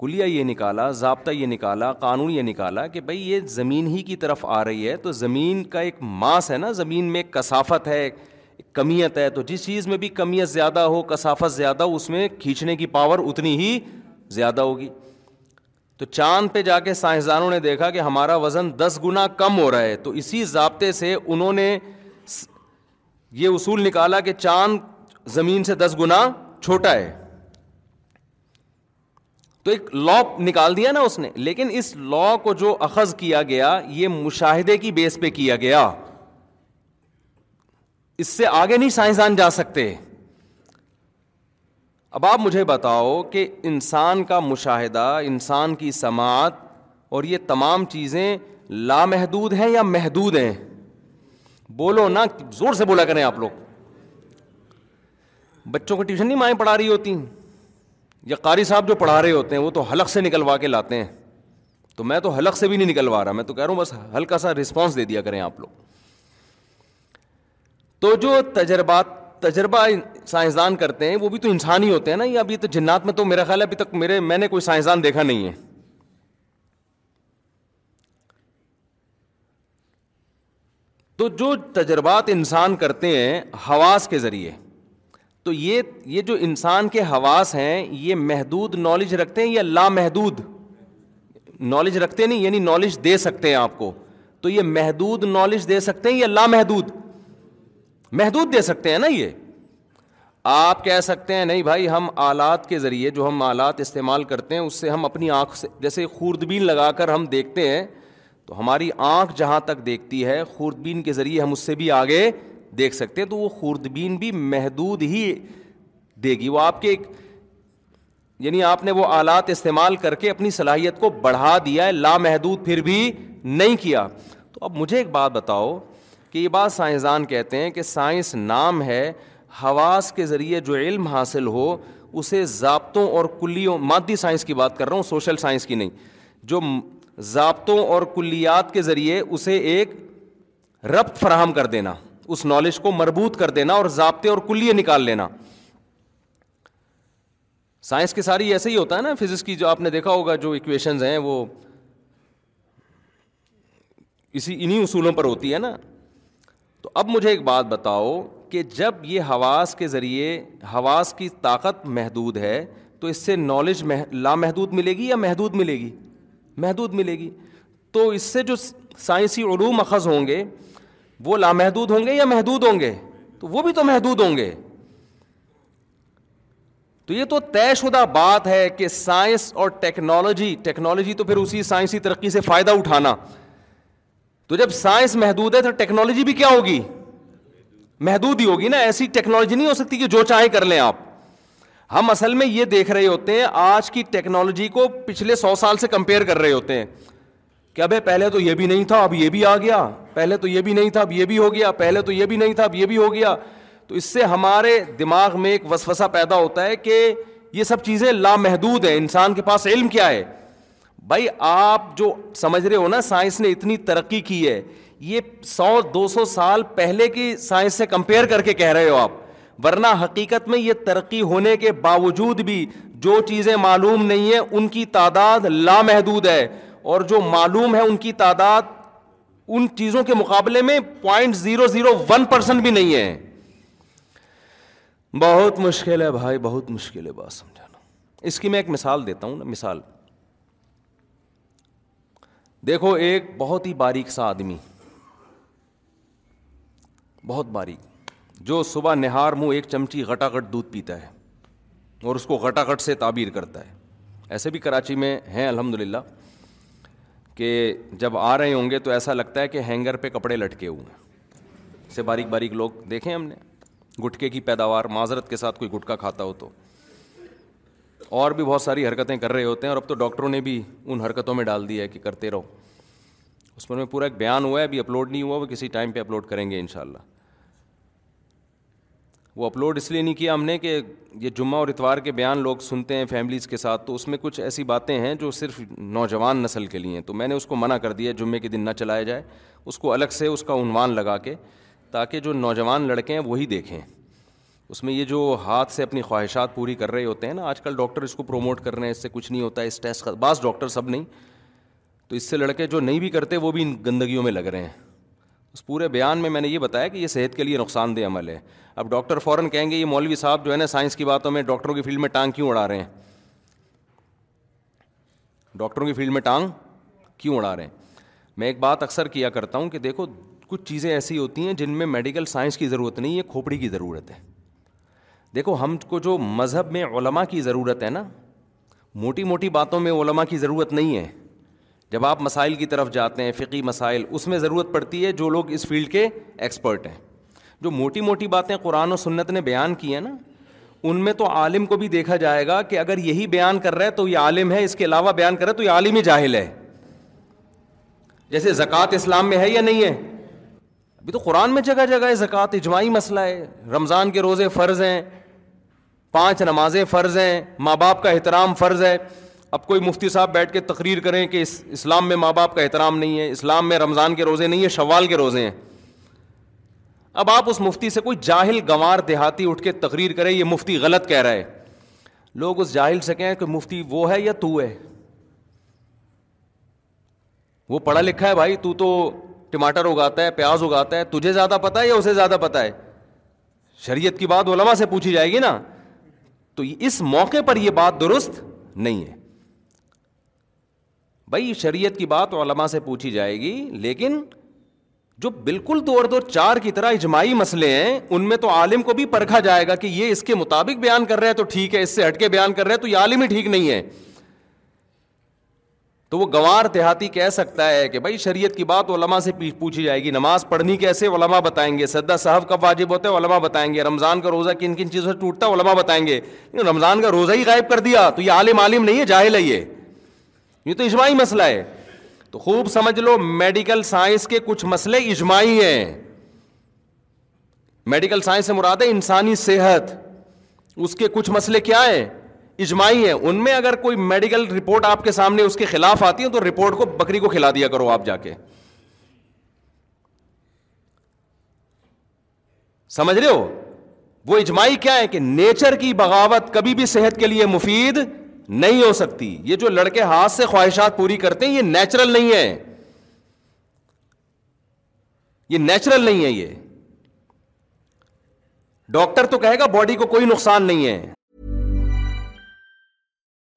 کلیا یہ نکالا، ضابطہ یہ نکالا، قانون یہ نکالا کہ بھائی یہ زمین ہی کی طرف آ رہی ہے۔ تو زمین کا ایک ماس ہے نا، زمین میں ایک کثافت ہے کمیت ہے تو جس چیز میں بھی کمیت زیادہ ہو، کثافت زیادہ ہو، اس میں کھینچنے کی پاور اتنی ہی زیادہ ہوگی۔ تو چاند پہ جا کے سائنسدانوں نے دیکھا کہ ہمارا وزن دس گنا کم ہو رہا ہے۔ تو اسی ضابطے سے انہوں نے یہ اصول نکالا کہ چاند زمین سے دس گنا چھوٹا ہے۔ تو ایک لا نکال دیا نا اس نے، لیکن اس لا کو جو اخذ کیا گیا، یہ مشاہدے کی بیس پہ کیا گیا۔ اس سے آگے نہیں سائنسدان جا سکتے۔ اب آپ مجھے بتاؤ کہ انسان کا مشاہدہ، انسان کی سماعت اور یہ تمام چیزیں لامحدود ہیں یا محدود ہیں؟ بولو نا، زور سے بولا کریں آپ لوگ۔ بچوں کو ٹیوشن نہیں مائیں پڑھا رہی ہوتی۔ یا قاری صاحب جو پڑھا رہے ہوتے ہیں، وہ تو حلق سے نکلوا کے لاتے ہیں۔ تو میں تو حلق سے بھی نہیں نکلوا رہا، میں تو کہہ رہا ہوں بس ہلکا سا رسپانس دے دیا کریں آپ لوگ۔ تو جو تجربات تجربہ سائنسدان کرتے ہیں، وہ بھی تو انسان ہی ہوتے ہیں نا۔ یا ابھی تو جنات میں تو میرا خیال ہے ابھی تک میرے میں نے کوئی سائنسدان دیکھا نہیں ہے۔ تو جو تجربات انسان کرتے ہیں حواس کے ذریعے، تو یہ یہ جو انسان کے حواس ہیں، یہ محدود نالج رکھتے ہیں یا لامحدود؟ نالج رکھتے نہیں یعنی نالج دے سکتے ہیں آپ کو۔ تو یہ محدود نالج دے سکتے ہیں یا لامحدود؟ محدود دے سکتے ہیں نا یہ؟ آپ کہہ سکتے ہیں نہیں بھائی، ہم آلات کے ذریعے جو ہم آلات استعمال کرتے ہیں، اس سے ہم اپنی آنکھ سے، جیسے خوردبین لگا کر ہم دیکھتے ہیں، تو ہماری آنکھ جہاں تک دیکھتی ہے، خوردبین کے ذریعے ہم اس سے بھی آگے دیکھ سکتے ہیں، تو وہ خوردبین بھی محدود ہی دے گی۔ وہ آپ کے ایک یعنی آپ نے وہ آلات استعمال کر کے اپنی صلاحیت کو بڑھا دیا ہے لامحدود پھر بھی نہیں کیا۔ تو اب مجھے ایک بات بتاؤ کہ یہ بات سائنسدان کہتے ہیں کہ سائنس نام ہے، حواس کے ذریعے جو علم حاصل ہو، اسے ضابطوں اور کلیوں، مادی سائنس کی بات کر رہا ہوں، سوشل سائنس کی نہیں، جو ضابطوں اور کلیات کے ذریعے اسے ایک ربط فراہم کر دینا، اس نالج کو مربوط کر دینا اور ضابطے اور کلیے نکال لینا۔ سائنس کی ساری ایسے ہی ہوتا ہے نا فزکس کی جو آپ نے دیکھا ہوگا، جو اکویشنز ہیں، وہ اسی انہیں اصولوں پر ہوتی ہے نا۔ تو اب مجھے ایک بات بتاؤ کہ جب یہ حواس کے ذریعے حواس کی طاقت محدود ہے تو اس سے نالج لامحدود ملے گی یا محدود ملے گی؟ محدود ملے گی۔ تو اس سے جو سائنسی علوم اخذ ہوں گے، وہ لامحدود ہوں گے یا محدود ہوں گے؟ تو وہ بھی تو محدود ہوں گے۔ تو یہ تو طے شدہ بات ہے کہ سائنس اور ٹیکنالوجی ٹیکنالوجی تو پھر اسی سائنسی ترقی سے فائدہ اٹھانا۔ تو جب سائنس محدود ہے تو ٹیکنالوجی بھی کیا ہوگی؟ محدود ہی ہوگی نا، ایسی ٹیکنالوجی نہیں ہو سکتی کہ جو چاہے کر لیں آپ۔ ہم اصل میں یہ دیکھ رہے ہوتے ہیں، آج کی ٹیکنالوجی کو پچھلے سو سال سے کمپیئر کر رہے ہوتے ہیں۔ کہ ابھی پہلے تو یہ بھی نہیں تھا، اب یہ بھی آ گیا۔ پہلے تو یہ بھی نہیں تھا، اب یہ بھی ہو گیا۔ پہلے تو یہ بھی نہیں تھا، اب یہ بھی ہو گیا۔ تو اس سے ہمارے دماغ میں ایک وسوسہ پیدا ہوتا ہے کہ یہ سب چیزیں لامحدود ہیں۔ انسان کے پاس علم کیا ہے؟ بھائی آپ جو سمجھ رہے ہو نا، سائنس نے اتنی ترقی کی ہے، یہ سو، دو سو سال پہلے کی سائنس سے کمپیئر کر کے کہہ رہے ہو آپ۔ ورنہ حقیقت میں یہ ترقی ہونے کے باوجود بھی جو چیزیں معلوم نہیں ہیں، ان کی تعداد لامحدود ہے۔ اور جو معلوم ہے، ان کی تعداد ان چیزوں کے مقابلے میں point zero zero one percent بھی نہیں ہے۔ بہت مشکل ہے بھائی، بہت مشکل ہے، بات سمجھانا۔ اس کی میں ایک مثال دیتا ہوں نا، مثال۔ دیکھو، ایک بہت ہی باریک سا آدمی، بہت باریک، جو صبح نہار منہ ایک چمچی گٹا گٹ دودھ پیتا ہے اور اس کو گٹا گٹ سے تعبیر کرتا ہے۔ ایسے بھی کراچی میں ہیں الحمد للہ کہ جب آ رہے ہوں گے تو ایسا لگتا ہے کہ ہینگر پہ کپڑے لٹکے ہوئے ہیں۔ سے باریک باریک لوگ دیکھیں ہم نے، گٹکے کی پیداوار، معذرت کے ساتھ کوئی گٹکا کھاتا ہو تو۔ اور بھی بہت ساری حرکتیں کر رہے ہوتے ہیں اور اب تو ڈاکٹروں نے بھی ان حرکتوں میں ڈال دیا ہے کہ کرتے رہو۔ اس پر میں پورا ایک بیان ہوا ہے، ابھی اپلوڈ نہیں ہوا، وہ کسی ٹائم پہ اپلوڈ کریں گے ان شاء اللہ وہ اپلوڈ اس لیے نہیں کیا ہم نے کہ یہ جمعہ اور اتوار کے بیان لوگ سنتے ہیں فیملیز کے ساتھ، تو اس میں کچھ ایسی باتیں ہیں جو صرف نوجوان نسل کے لیے ہیں۔ تو میں نے اس کو منع کر دیا، جمعے کے دن نہ چلایا جائے، اس کو الگ سے اس کا عنوان لگا کے، تاکہ جو نوجوان لڑکے ہیں وہی دیکھیں۔ اس میں یہ جو ہاتھ سے اپنی خواہشات پوری کر رہے ہوتے ہیں نا، آج کل ڈاکٹر اس کو پروموٹ کر رہے ہیں، اس سے کچھ نہیں ہوتا ہے اس ٹیسٹ بعض ڈاکٹر سب نہیں۔ تو اس سے لڑکے جو نہیں بھی کرتے، وہ بھی ان گندگیوں میں لگ رہے ہیں۔ اس پورے بیان میں میں نے یہ بتایا کہ یہ صحت کے لیے نقصان دہ عمل ہے۔ اب ڈاکٹر فوراً کہیں گے، یہ مولوی صاحب جو ہے نا، سائنس کی باتوں میں ڈاکٹروں کی فیلڈ میں ٹانگ کیوں اڑا رہے ہیں؟ ڈاکٹروں کی فیلڈ میں ٹانگ کیوں اڑا رہے ہیں؟ میں ایک بات اکثر کیا کرتا ہوں کہ دیکھو، کچھ چیزیں ایسی ہوتی ہیں جن میں میڈیکل سائنس کی ضرورت نہیں ہے، کھوپڑی کی ضرورت ہے۔ دیکھو، ہم کو جو مذہب میں علماء کی ضرورت ہے نا، موٹی موٹی باتوں میں علماء کی ضرورت نہیں ہے۔ جب آپ مسائل کی طرف جاتے ہیں فقی مسائل، اس میں ضرورت پڑتی ہے جو لوگ اس فیلڈ کے ایکسپرٹ ہیں۔ جو موٹی موٹی باتیں قرآن و سنت نے بیان کی ہیں نا، ان میں تو عالم کو بھی دیکھا جائے گا کہ اگر یہی بیان کر رہا ہے تو یہ عالم ہے، اس کے علاوہ بیان کر رہا ہے تو یہ عالم ہی جاہل ہے۔ جیسے زکوٰۃ اسلام میں ہے یا نہیں ہے؟ ابھی تو قرآن میں جگہ جگہ ہے، زکوٰۃ اجماعی مسئلہ ہے۔ رمضان کے روزے فرض ہیں۔ پانچ نمازیں فرض ہیں، ماں باپ کا احترام فرض ہے۔ اب کوئی مفتی صاحب بیٹھ کے تقریر کریں کہ اس اسلام میں ماں باپ کا احترام نہیں ہے، اسلام میں رمضان کے روزے نہیں ہے شوال کے روزے ہیں۔ اب آپ اس مفتی سے کوئی جاہل گنوار دیہاتی اٹھ کے تقریر کرے یہ مفتی غلط کہہ رہا ہے۔ لوگ اس جاہل سے کہیں کہ مفتی وہ ہے یا تو ہے؟ وہ پڑھا لکھا ہے بھائی، تو تو ٹماٹر اگاتا ہے، پیاز اگاتا ہے، تجھے زیادہ پتا ہے یا اسے زیادہ پتا ہے؟ شریعت کی بات علماء سے پوچھی جائے گی نا۔ تو اس موقع پر یہ بات درست نہیں ہے۔ بھائی شریعت کی بات علماء سے پوچھی جائے گی، لیکن جو بالکل دو اور دو چار کی طرح اجماعی مسئلے ہیں، ان میں تو عالم کو بھی پرکھا جائے گا کہ یہ اس کے مطابق بیان کر رہے ہیں تو ٹھیک ہے، اس سے ہٹ کے بیان کر رہے ہیں تو یہ عالم ہی ٹھیک نہیں ہے۔ تو وہ گوار دیہاتی کہہ سکتا ہے کہ بھائی شریعت کی بات علماء سے پوچھی جائے گی۔ نماز پڑھنی کیسے علماء بتائیں گے؟ سدا صاحب کب واجب ہوتے ہیں علماء بتائیں گے۔ رمضان کا روزہ کن کن چیزوں سے ٹوٹتا ہے؟ علماء بتائیں گے۔ رمضان کا روزہ ہی غائب کر دیا۔ تو یہ عالم عالم نہیں ہے، جاہل ہے یہ۔ یہ تو اجماعی مسئلہ ہے۔ تو خوب سمجھ لو، میڈیکل سائنس کے کچھ مسئلے اجماعی ہیں۔ میڈیکل سائنس سے مراد ہے انسانی صحت۔ اس کے کچھ مسئلے کیا ہیں؟ اجماعی ہیں، ان میں اگر کوئی میڈیکل رپورٹ آپ کے سامنے اس کے خلاف آتی ہے تو رپورٹ کو بکری کو کھلا دیا کرو آپ جا کے۔ سمجھ رہے ہو؟ وہ اجماعی کیا ہے کہ نیچر کی بغاوت کبھی بھی صحت کے لیے مفید نہیں ہو سکتی۔ یہ جو لڑکے ہاتھ سے خواہشات پوری کرتے ہیں، یہ نیچرل نہیں ہے۔ یہ نیچرل نہیں ہے یہ۔ ڈاکٹر تو کہے گا، باڈی کو کوئی نقصان نہیں ہے۔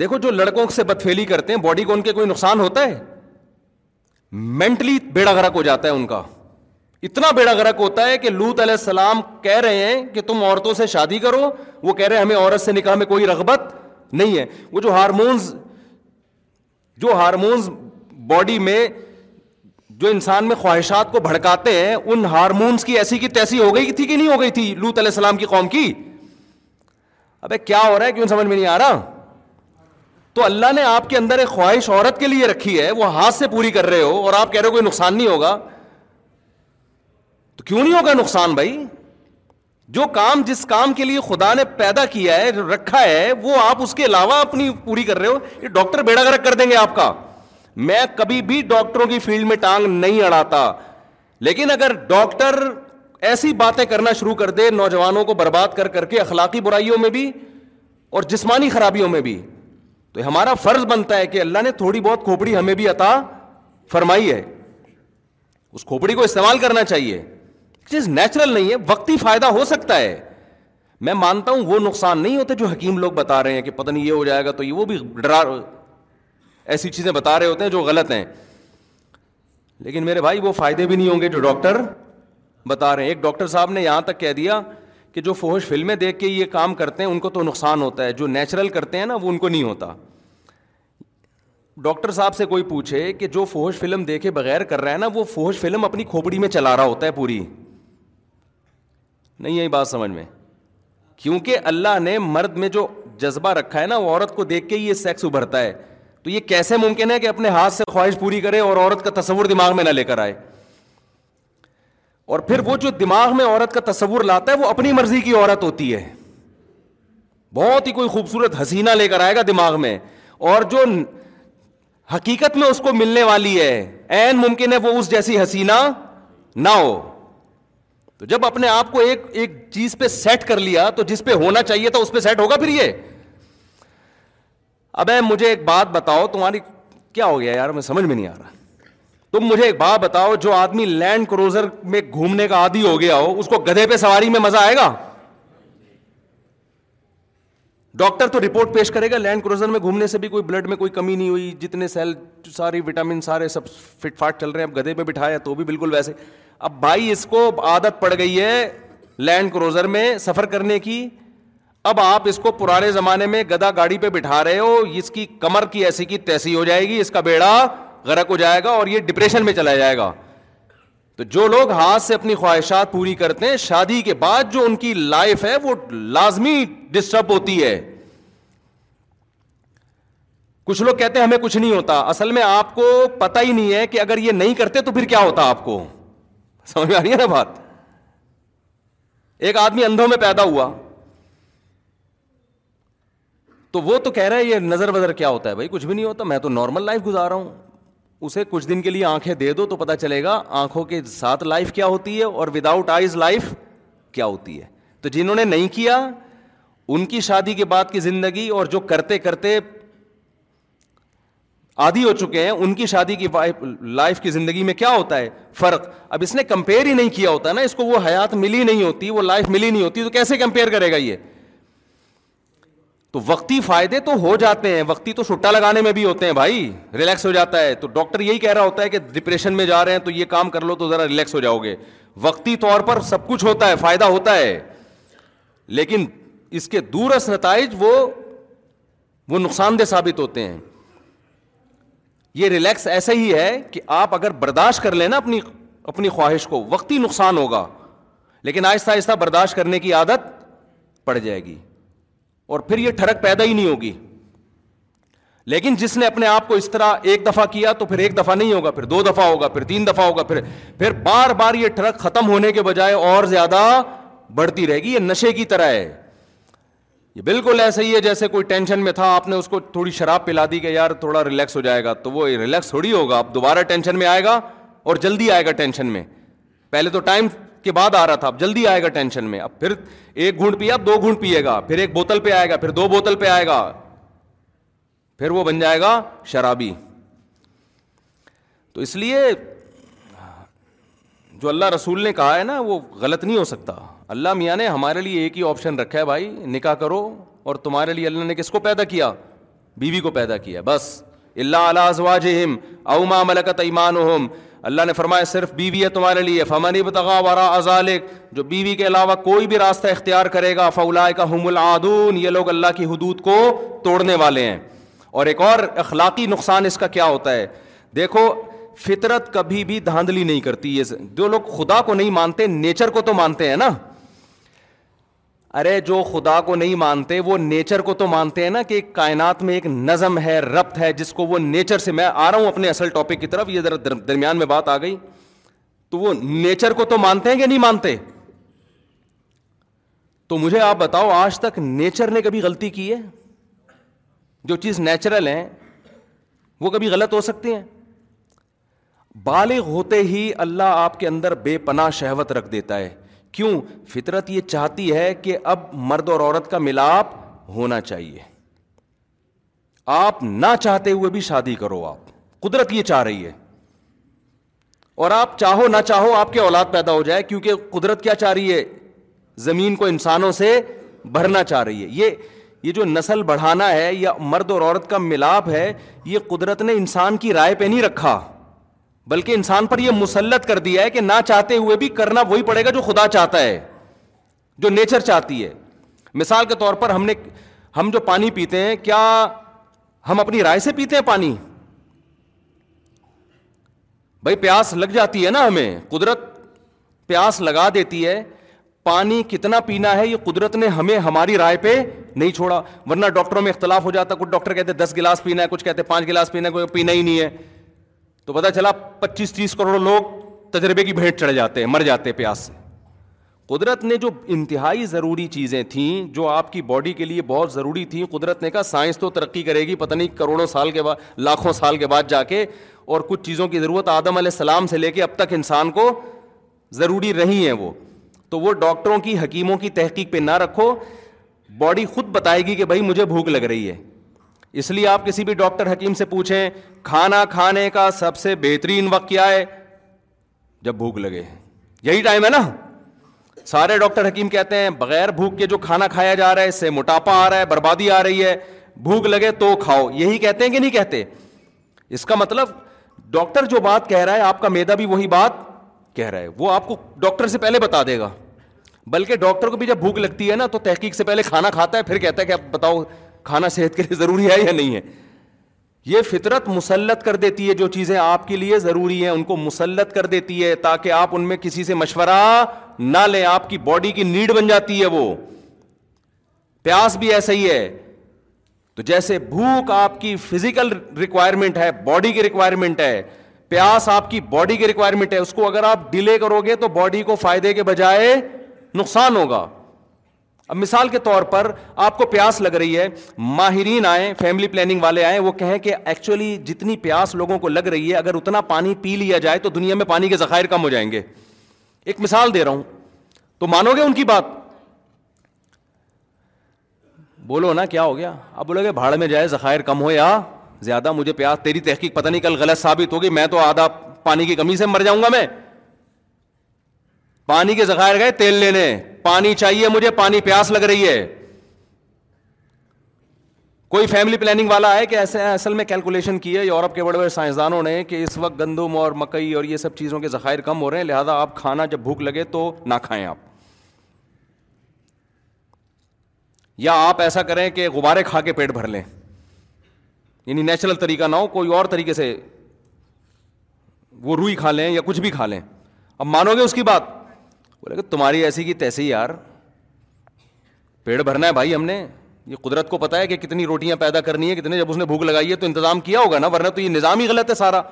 دیکھو جو لڑکوں سے بدفیلی کرتے ہیں باڈی کو ان کے کوئی نقصان ہوتا ہے؟ مینٹلی بیڑا گرک ہو جاتا ہے ان کا۔ اتنا بیڑا گرک ہوتا ہے کہ لوت علیہ السلام کہہ رہے ہیں کہ تم عورتوں سے شادی کرو، وہ کہہ رہے ہیں، ہمیں عورت سے نکاح میں کوئی رغبت نہیں ہے۔ وہ جو ہارمونز جو ہارمونز باڈی میں، جو انسان میں خواہشات کو بھڑکاتے ہیں، ان ہارمونس کی ایسی کی تیسی ہو گئی تھی کہ نہیں ہو گئی تھی لوت علیہ السلام کی قوم کی؟ ابے کیا ہو رہا ہے کیوں سمجھ میں نہیں آ رہا؟ تو اللہ نے آپ کے اندر ایک خواہش عورت کے لیے رکھی ہے، وہ ہاتھ سے پوری کر رہے ہو اور آپ کہہ رہے ہو کوئی نقصان نہیں ہوگا۔ تو کیوں نہیں ہوگا نقصان بھائی؟ جو کام، جس کام کے لیے خدا نے پیدا کیا ہے، رکھا ہے، وہ آپ اس کے علاوہ اپنی پوری کر رہے ہو۔ یہ ڈاکٹر بیڑا گرک کر دیں گے آپ کا۔ میں کبھی بھی ڈاکٹروں کی فیلڈ میں ٹانگ نہیں اڑاتا۔ لیکن اگر ڈاکٹر ایسی باتیں کرنا شروع کر دے، نوجوانوں کو برباد کر کر کے اخلاقی برائیوں میں بھی اور جسمانی خرابیوں میں بھی تو ہمارا فرض بنتا ہے کہ اللہ نے تھوڑی بہت کھوپڑی ہمیں بھی عطا فرمائی ہے۔ اس کھوپڑی کو استعمال کرنا چاہیے۔ چیز نیچرل نہیں ہے، وقتی فائدہ ہو سکتا ہے۔ میں مانتا ہوں وہ نقصان نہیں ہوتے جو حکیم لوگ بتا رہے ہیں کہ پتہ نہیں یہ ہو جائے گا تو یہ وہ بھی ڈرا، ایسی چیزیں بتا رہے ہوتے ہیں جو غلط ہیں۔ لیکن میرے بھائی، وہ فائدے بھی نہیں ہوں گے جو ڈاکٹر بتا رہے ہیں۔ ایک ڈاکٹر صاحب نے یہاں تک کہہ دیا کہ جو فوج فلمیں دیکھ کے یہ کام کرتے ہیں، ان کو تو نقصان ہوتا ہے، جو نیچرل کرتے ہیں نا، وہ ان کو نہیں ہوتا۔ ڈاکٹر صاحب سے کوئی پوچھے کہ جو فوج فلم دیکھے بغیر کر رہا ہے نا، وہ فوج فلم اپنی کھوپڑی میں چلا رہا ہوتا ہے پوری۔ نہیں یہی بات سمجھ میں۔ کیونکہ اللہ نے مرد میں جو جذبہ رکھا ہے نا، وہ عورت کو دیکھ کے یہ سیکس ابھرتا ہے۔ تو یہ کیسے ممکن ہے کہ اپنے ہاتھ سے خواہش پوری کرے اور عورت کا تصور دماغ میں نہ لے کر آئے؟ اور پھر وہ جو دماغ میں عورت کا تصور لاتا ہے وہ اپنی مرضی کی عورت ہوتی ہے۔ بہت ہی کوئی خوبصورت حسینہ لے کر آئے گا دماغ میں اور جو حقیقت میں اس کو ملنے والی ہے، این ممکن ہے وہ اس جیسی حسینہ نہ ہو۔ تو جب اپنے آپ کو ایک ایک چیز پہ سیٹ کر لیا تو جس پہ ہونا چاہیے تھا اس پہ سیٹ ہوگا پھر یہ۔ اب مجھے ایک بات بتاؤ، تمہاری کیا ہو گیا یار؟ میں سمجھ میں نہیں آ رہا۔ تم مجھے ایک بات بتاؤ، جو آدمی لینڈ کروزر میں گھومنے کا عادی ہو گیا ہو، اس کو گدھے پہ سواری میں مزہ آئے گا؟ ڈاکٹر تو رپورٹ پیش کرے گا، لینڈ کروزر میں گھومنے سے بھی کوئی بلڈ میں کوئی کمی نہیں ہوئی، جتنے سیل، ساری وٹامن، سارے سب فٹ فاٹ چل رہے ہیں، اب گدھے پہ بٹھایا تو بھی بالکل ویسے۔ اب بھائی، اس کو عادت پڑ گئی ہے لینڈ کروزر میں سفر کرنے کی۔ اب آپ اس کو پرانے زمانے میں گدا گاڑی پہ بٹھا رہے ہو، اس کی کمر کی ایسی کی تیسی ہو جائے گی، اس کا بیڑا غرق ہو جائے گا اور یہ ڈپریشن میں چلا جائے گا۔ تو جو لوگ ہاتھ سے اپنی خواہشات پوری کرتے ہیں، شادی کے بعد جو ان کی لائف ہے، وہ لازمی ڈسٹرب ہوتی ہے۔ کچھ لوگ کہتے ہیں، ہمیں کچھ نہیں ہوتا۔ اصل میں آپ کو پتا ہی نہیں ہے کہ اگر یہ نہیں کرتے تو پھر کیا ہوتا آپ کو؟ سمجھ میں آ رہی ہے نا بات؟ ایک آدمی اندھوں میں پیدا ہوا۔ تو وہ تو کہہ رہا ہے، یہ نظر وزر کیا ہوتا ہے؟ بھائی کچھ بھی نہیں ہوتا، میں تو نارمل لائف گزار رہا ہوں۔ اسے کچھ دن کے لیے آنکھیں دے دو تو پتا چلے گا آنکھوں کے ساتھ لائف کیا ہوتی ہے اور وداؤٹ آئیز لائف کیا ہوتی ہے۔ تو جنہوں نے نہیں کیا، ان کی شادی کے بعد کی زندگی اور جو کرتے کرتے آدھی ہو چکے ہیں، ان کی شادی کی لائف کی زندگی میں کیا ہوتا ہے؟ فرق۔ اب اس نے کمپیئر ہی نہیں کیا ہوتا نا، اس کو وہ حیات ملی نہیں ہوتی، وہ لائف ملی نہیں ہوتی، تو کیسے کمپیئر کرے گا یہ؟ تو وقتی فائدے تو ہو جاتے ہیں، وقتی تو چھٹا لگانے میں بھی ہوتے ہیں بھائی ریلیکس ہو جاتا ہے۔ تو ڈاکٹر یہی کہہ رہا ہوتا ہے کہ ڈپریشن میں جا رہے ہیں تو یہ کام کر لو تو ذرا ریلیکس ہو جاؤ گے۔ وقتی طور پر سب کچھ ہوتا ہے، فائدہ ہوتا ہے۔ لیکن اس کے دورس نتائج وہ وہ نقصان دہ ثابت ہوتے ہیں۔ یہ ریلیکس ایسا ہی ہے کہ آپ اگر برداشت کر لیں نا اپنی اپنی خواہش کو، وقتی نقصان ہوگا۔ لیکن آہستہ آہستہ برداشت کرنے کی عادت پڑ جائے گی۔ اور پھر یہ ٹھڑک پیدا ہی نہیں ہوگی۔ لیکن جس نے اپنے آپ کو اس طرح ایک دفعہ کیا تو پھر ایک دفعہ نہیں ہوگا، پھر دو دفعہ ہوگا، پھر تین دفعہ ہوگا، پھر پھر بار بار یہ ٹھڑک ختم ہونے کے بجائے اور زیادہ بڑھتی رہے گی، یہ نشے کی طرح ہے۔ یہ بالکل ایسا ہی ہے جیسے کوئی ٹینشن میں تھا، آپ نے اس کو تھوڑی شراب پلا دی کہ یار تھوڑا ریلیکس ہو جائے گا، تو وہ ریلیکس تھوڑی ہوگا، اب دوبارہ ٹینشن میں آئے گا اور جلدی آئے گا ٹینشن میں۔ پہلے تو ٹائم کے بعد آ رہا تھا، اب جلدی آئے گا ٹینشن میں۔ اب پھر ایک گھونٹ پیا اب دو گھونٹ پیے گا۔ پھر ایک بوتل پہ آئے گا، پھر دو بوتل پہ آئے گا۔ پھر وہ بن جائے گا شرابی۔ تو اس لیے جو اللہ رسول نے کہا ہے نا، وہ غلط نہیں ہو سکتا۔ اللہ میاں نے ہمارے لیے ایک ہی آپشن رکھا ہے بھائی، نکاح کرو اور تمہارے لیے اللہ نے کس کو پیدا کیا؟ بیوی کو پیدا کیا۔ بس۔ اللہ علیہ اوما ملکت ایمان اللہ نے فرمایا، صرف بیوی ہے تمہارے لیے۔ فمن بتغا ورا ازالک جو بیوی کے علاوہ کوئی بھی راستہ اختیار کرے گا فولا کا ہم العادون۔ یہ لوگ اللہ کی حدود کو توڑنے والے ہیں۔ اور ایک اور اخلاقی نقصان اس کا کیا ہوتا ہے؟ دیکھو، فطرت کبھی بھی دھاندلی نہیں کرتی۔ یہ جو لوگ خدا کو نہیں مانتے، نیچر کو تو مانتے ہیں نا۔ ارے، جو خدا کو نہیں مانتے، وہ نیچر کو تو مانتے ہیں نا کہ کائنات میں ایک نظم ہے، ربط ہے، جس کو وہ نیچر سے، میں آ رہا ہوں اپنے اصل ٹاپک کی طرف، یہ ذرا درمیان میں بات آ گئی۔ تو وہ نیچر کو تو مانتے ہیں کہ نہیں مانتے؟ تو مجھے آپ بتاؤ، آج تک نیچر نے کبھی غلطی کی ہے؟ جو چیز نیچرل ہے وہ کبھی غلط ہو سکتے ہیں؟ بالغ ہوتے ہی اللہ آپ کے اندر بے پناہ شہوت رکھ دیتا ہے۔ کیوں؟ فطرت یہ چاہتی ہے کہ اب مرد اور عورت کا ملاپ ہونا چاہیے۔ آپ نہ چاہتے ہوئے بھی شادی کرو آپ۔ قدرت یہ چاہ رہی ہے۔ اور آپ چاہو نہ چاہو آپ کے اولاد پیدا ہو جائے، کیونکہ قدرت کیا چاہ رہی ہے؟ زمین کو انسانوں سے بھرنا چاہ رہی ہے۔ یہ یہ جو نسل بڑھانا ہے یا مرد اور عورت کا ملاپ ہے، یہ قدرت نے انسان کی رائے پہ نہیں رکھا۔ بلکہ انسان پر یہ مسلط کر دیا ہے کہ نہ چاہتے ہوئے بھی کرنا وہی پڑے گا جو خدا چاہتا ہے، جو نیچر چاہتی ہے۔ مثال کے طور پر ہم نے، ہم جو پانی پیتے ہیں، کیا ہم اپنی رائے سے پیتے ہیں پانی؟ بھائی پیاس لگ جاتی ہے نا ہمیں، قدرت پیاس لگا دیتی ہے۔ پانی کتنا پینا ہے، یہ قدرت نے ہمیں ہماری رائے پہ نہیں چھوڑا۔ ورنہ ڈاکٹروں میں اختلاف ہو جاتا، کچھ ڈاکٹر کہتے دس گلاس پینا ہے، کچھ کہتے پانچ گلاس پینا ہے، کوئی پینا ہی نہیں ہے۔ تو پتا چلا پچیس تیس کروڑ لوگ تجربے کی بھیٹ چڑھ جاتے ہیں، مر جاتے ہیں پیاس سے۔ قدرت نے جو انتہائی ضروری چیزیں تھیں، جو آپ کی باڈی کے لیے بہت ضروری تھیں، قدرت نے کہا سائنس تو ترقی کرے گی، پتہ نہیں کروڑوں سال کے بعد، لاکھوں سال کے بعد جا کے اور کچھ چیزوں کی ضرورت آدم علیہ السلام سے لے کے اب تک انسان کو ضروری رہی ہیں وہ۔ تو وہ ڈاکٹروں کی، حکیموں کی تحقیق پہ نہ رکھو، باڈی خود بتائے گی کہ بھائی مجھے بھوک لگ رہی ہے۔ اس لیے آپ کسی بھی ڈاکٹر حکیم سے پوچھیں، کھانا کھانے کا سب سے بہترین وقت کیا ہے؟ جب بھوک لگے۔ یہی ٹائم ہے نا۔ سارے ڈاکٹر حکیم کہتے ہیں، بغیر بھوک کے جو کھانا کھایا جا رہا ہے، اس سے موٹاپا آ رہا ہے، بربادی آ رہی ہے۔ بھوک لگے تو کھاؤ۔ یہی کہتے ہیں کہ نہیں کہتے؟ اس کا مطلب ڈاکٹر جو بات کہہ رہا ہے، آپ کا میدا بھی وہی بات کہہ رہا ہے۔ وہ آپ کو ڈاکٹر سے پہلے بتا دے گا۔ بلکہ ڈاکٹر کو بھی جب بھوک لگتی ہے نا، تو تحقیق سے پہلے کھانا کھاتا ہے، پھر کہتا ہے کہ اب بتاؤ کھانا صحت کے لیے ضروری ہے یا نہیں ہے؟ یہ فطرت مسلط کر دیتی ہے جو چیزیں آپ کے لیے ضروری ہیں، ان کو مسلط کر دیتی ہے تاکہ آپ ان میں کسی سے مشورہ نہ لیں۔ آپ کی باڈی کی نیڈ بن جاتی ہے وہ۔ پیاس بھی ایسا ہی ہے۔ تو جیسے بھوک آپ کی فزیکل ریکوائرمنٹ ہے، باڈی کی ریکوائرمنٹ ہے، پیاس آپ کی باڈی کی ریکوائرمنٹ ہے، اس کو اگر آپ ڈیلے کرو گے تو باڈی کو فائدے کے بجائے نقصان ہوگا۔ اب مثال کے طور پر آپ کو پیاس لگ رہی ہے، ماہرین آئیں فیملی پلاننگ والے آئیں، وہ کہیں کہ ایکچولی جتنی پیاس لوگوں کو لگ رہی ہے، اگر اتنا پانی پی لیا جائے تو دنیا میں پانی کے ذخائر کم ہو جائیں گے۔ ایک مثال دے رہا ہوں۔ تو مانو گے ان کی بات؟ بولو نا، کیا ہو گیا؟ اب بولو گے، بھاڑ میں جائے، ذخائر کم ہو یا زیادہ مجھے پیاس، تیری تحقیق پتہ نہیں، کل غلط ثابت ہوگی، میں تو آدھا پانی کی کمی سے مر جاؤں گا میں۔ پانی کے ذخائر گئے، تیل لینے پانی چاہیے مجھے، پانی پیاس لگ رہی ہے۔ کوئی فیملی پلاننگ والا ہے کہ ایسے اصل میں کیلکولیشن کی ہے، یورپ کے بڑے بڑے سائنسدانوں نے کہ اس وقت گندم اور مکئی اور یہ سب چیزوں کے ذخائر کم ہو رہے ہیں، لہٰذا آپ کھانا جب بھوک لگے تو نہ کھائیں آپ۔ یا آپ ایسا کریں کہ غبارے کھا کے پیٹ بھر لیں۔ یعنی نیچرل طریقہ نہ ہو، کوئی اور طریقے سے وہ روئی کھا لیں یا کچھ بھی کھا لیں۔ اب مانو گے اس کی بات؟ بولے کہ تمہاری ایسی کی تیسی یار پیڑ بھرنا ہے بھائی ہم نے۔ یہ قدرت کو پتا ہے کہ کتنی روٹیاں پیدا کرنی ہے کتنے جب اس نے بھوک لگائی ہے تو انتظام کیا ہوگا نا، ورنہ تو یہ نظام ہی غلط ہے سارا۔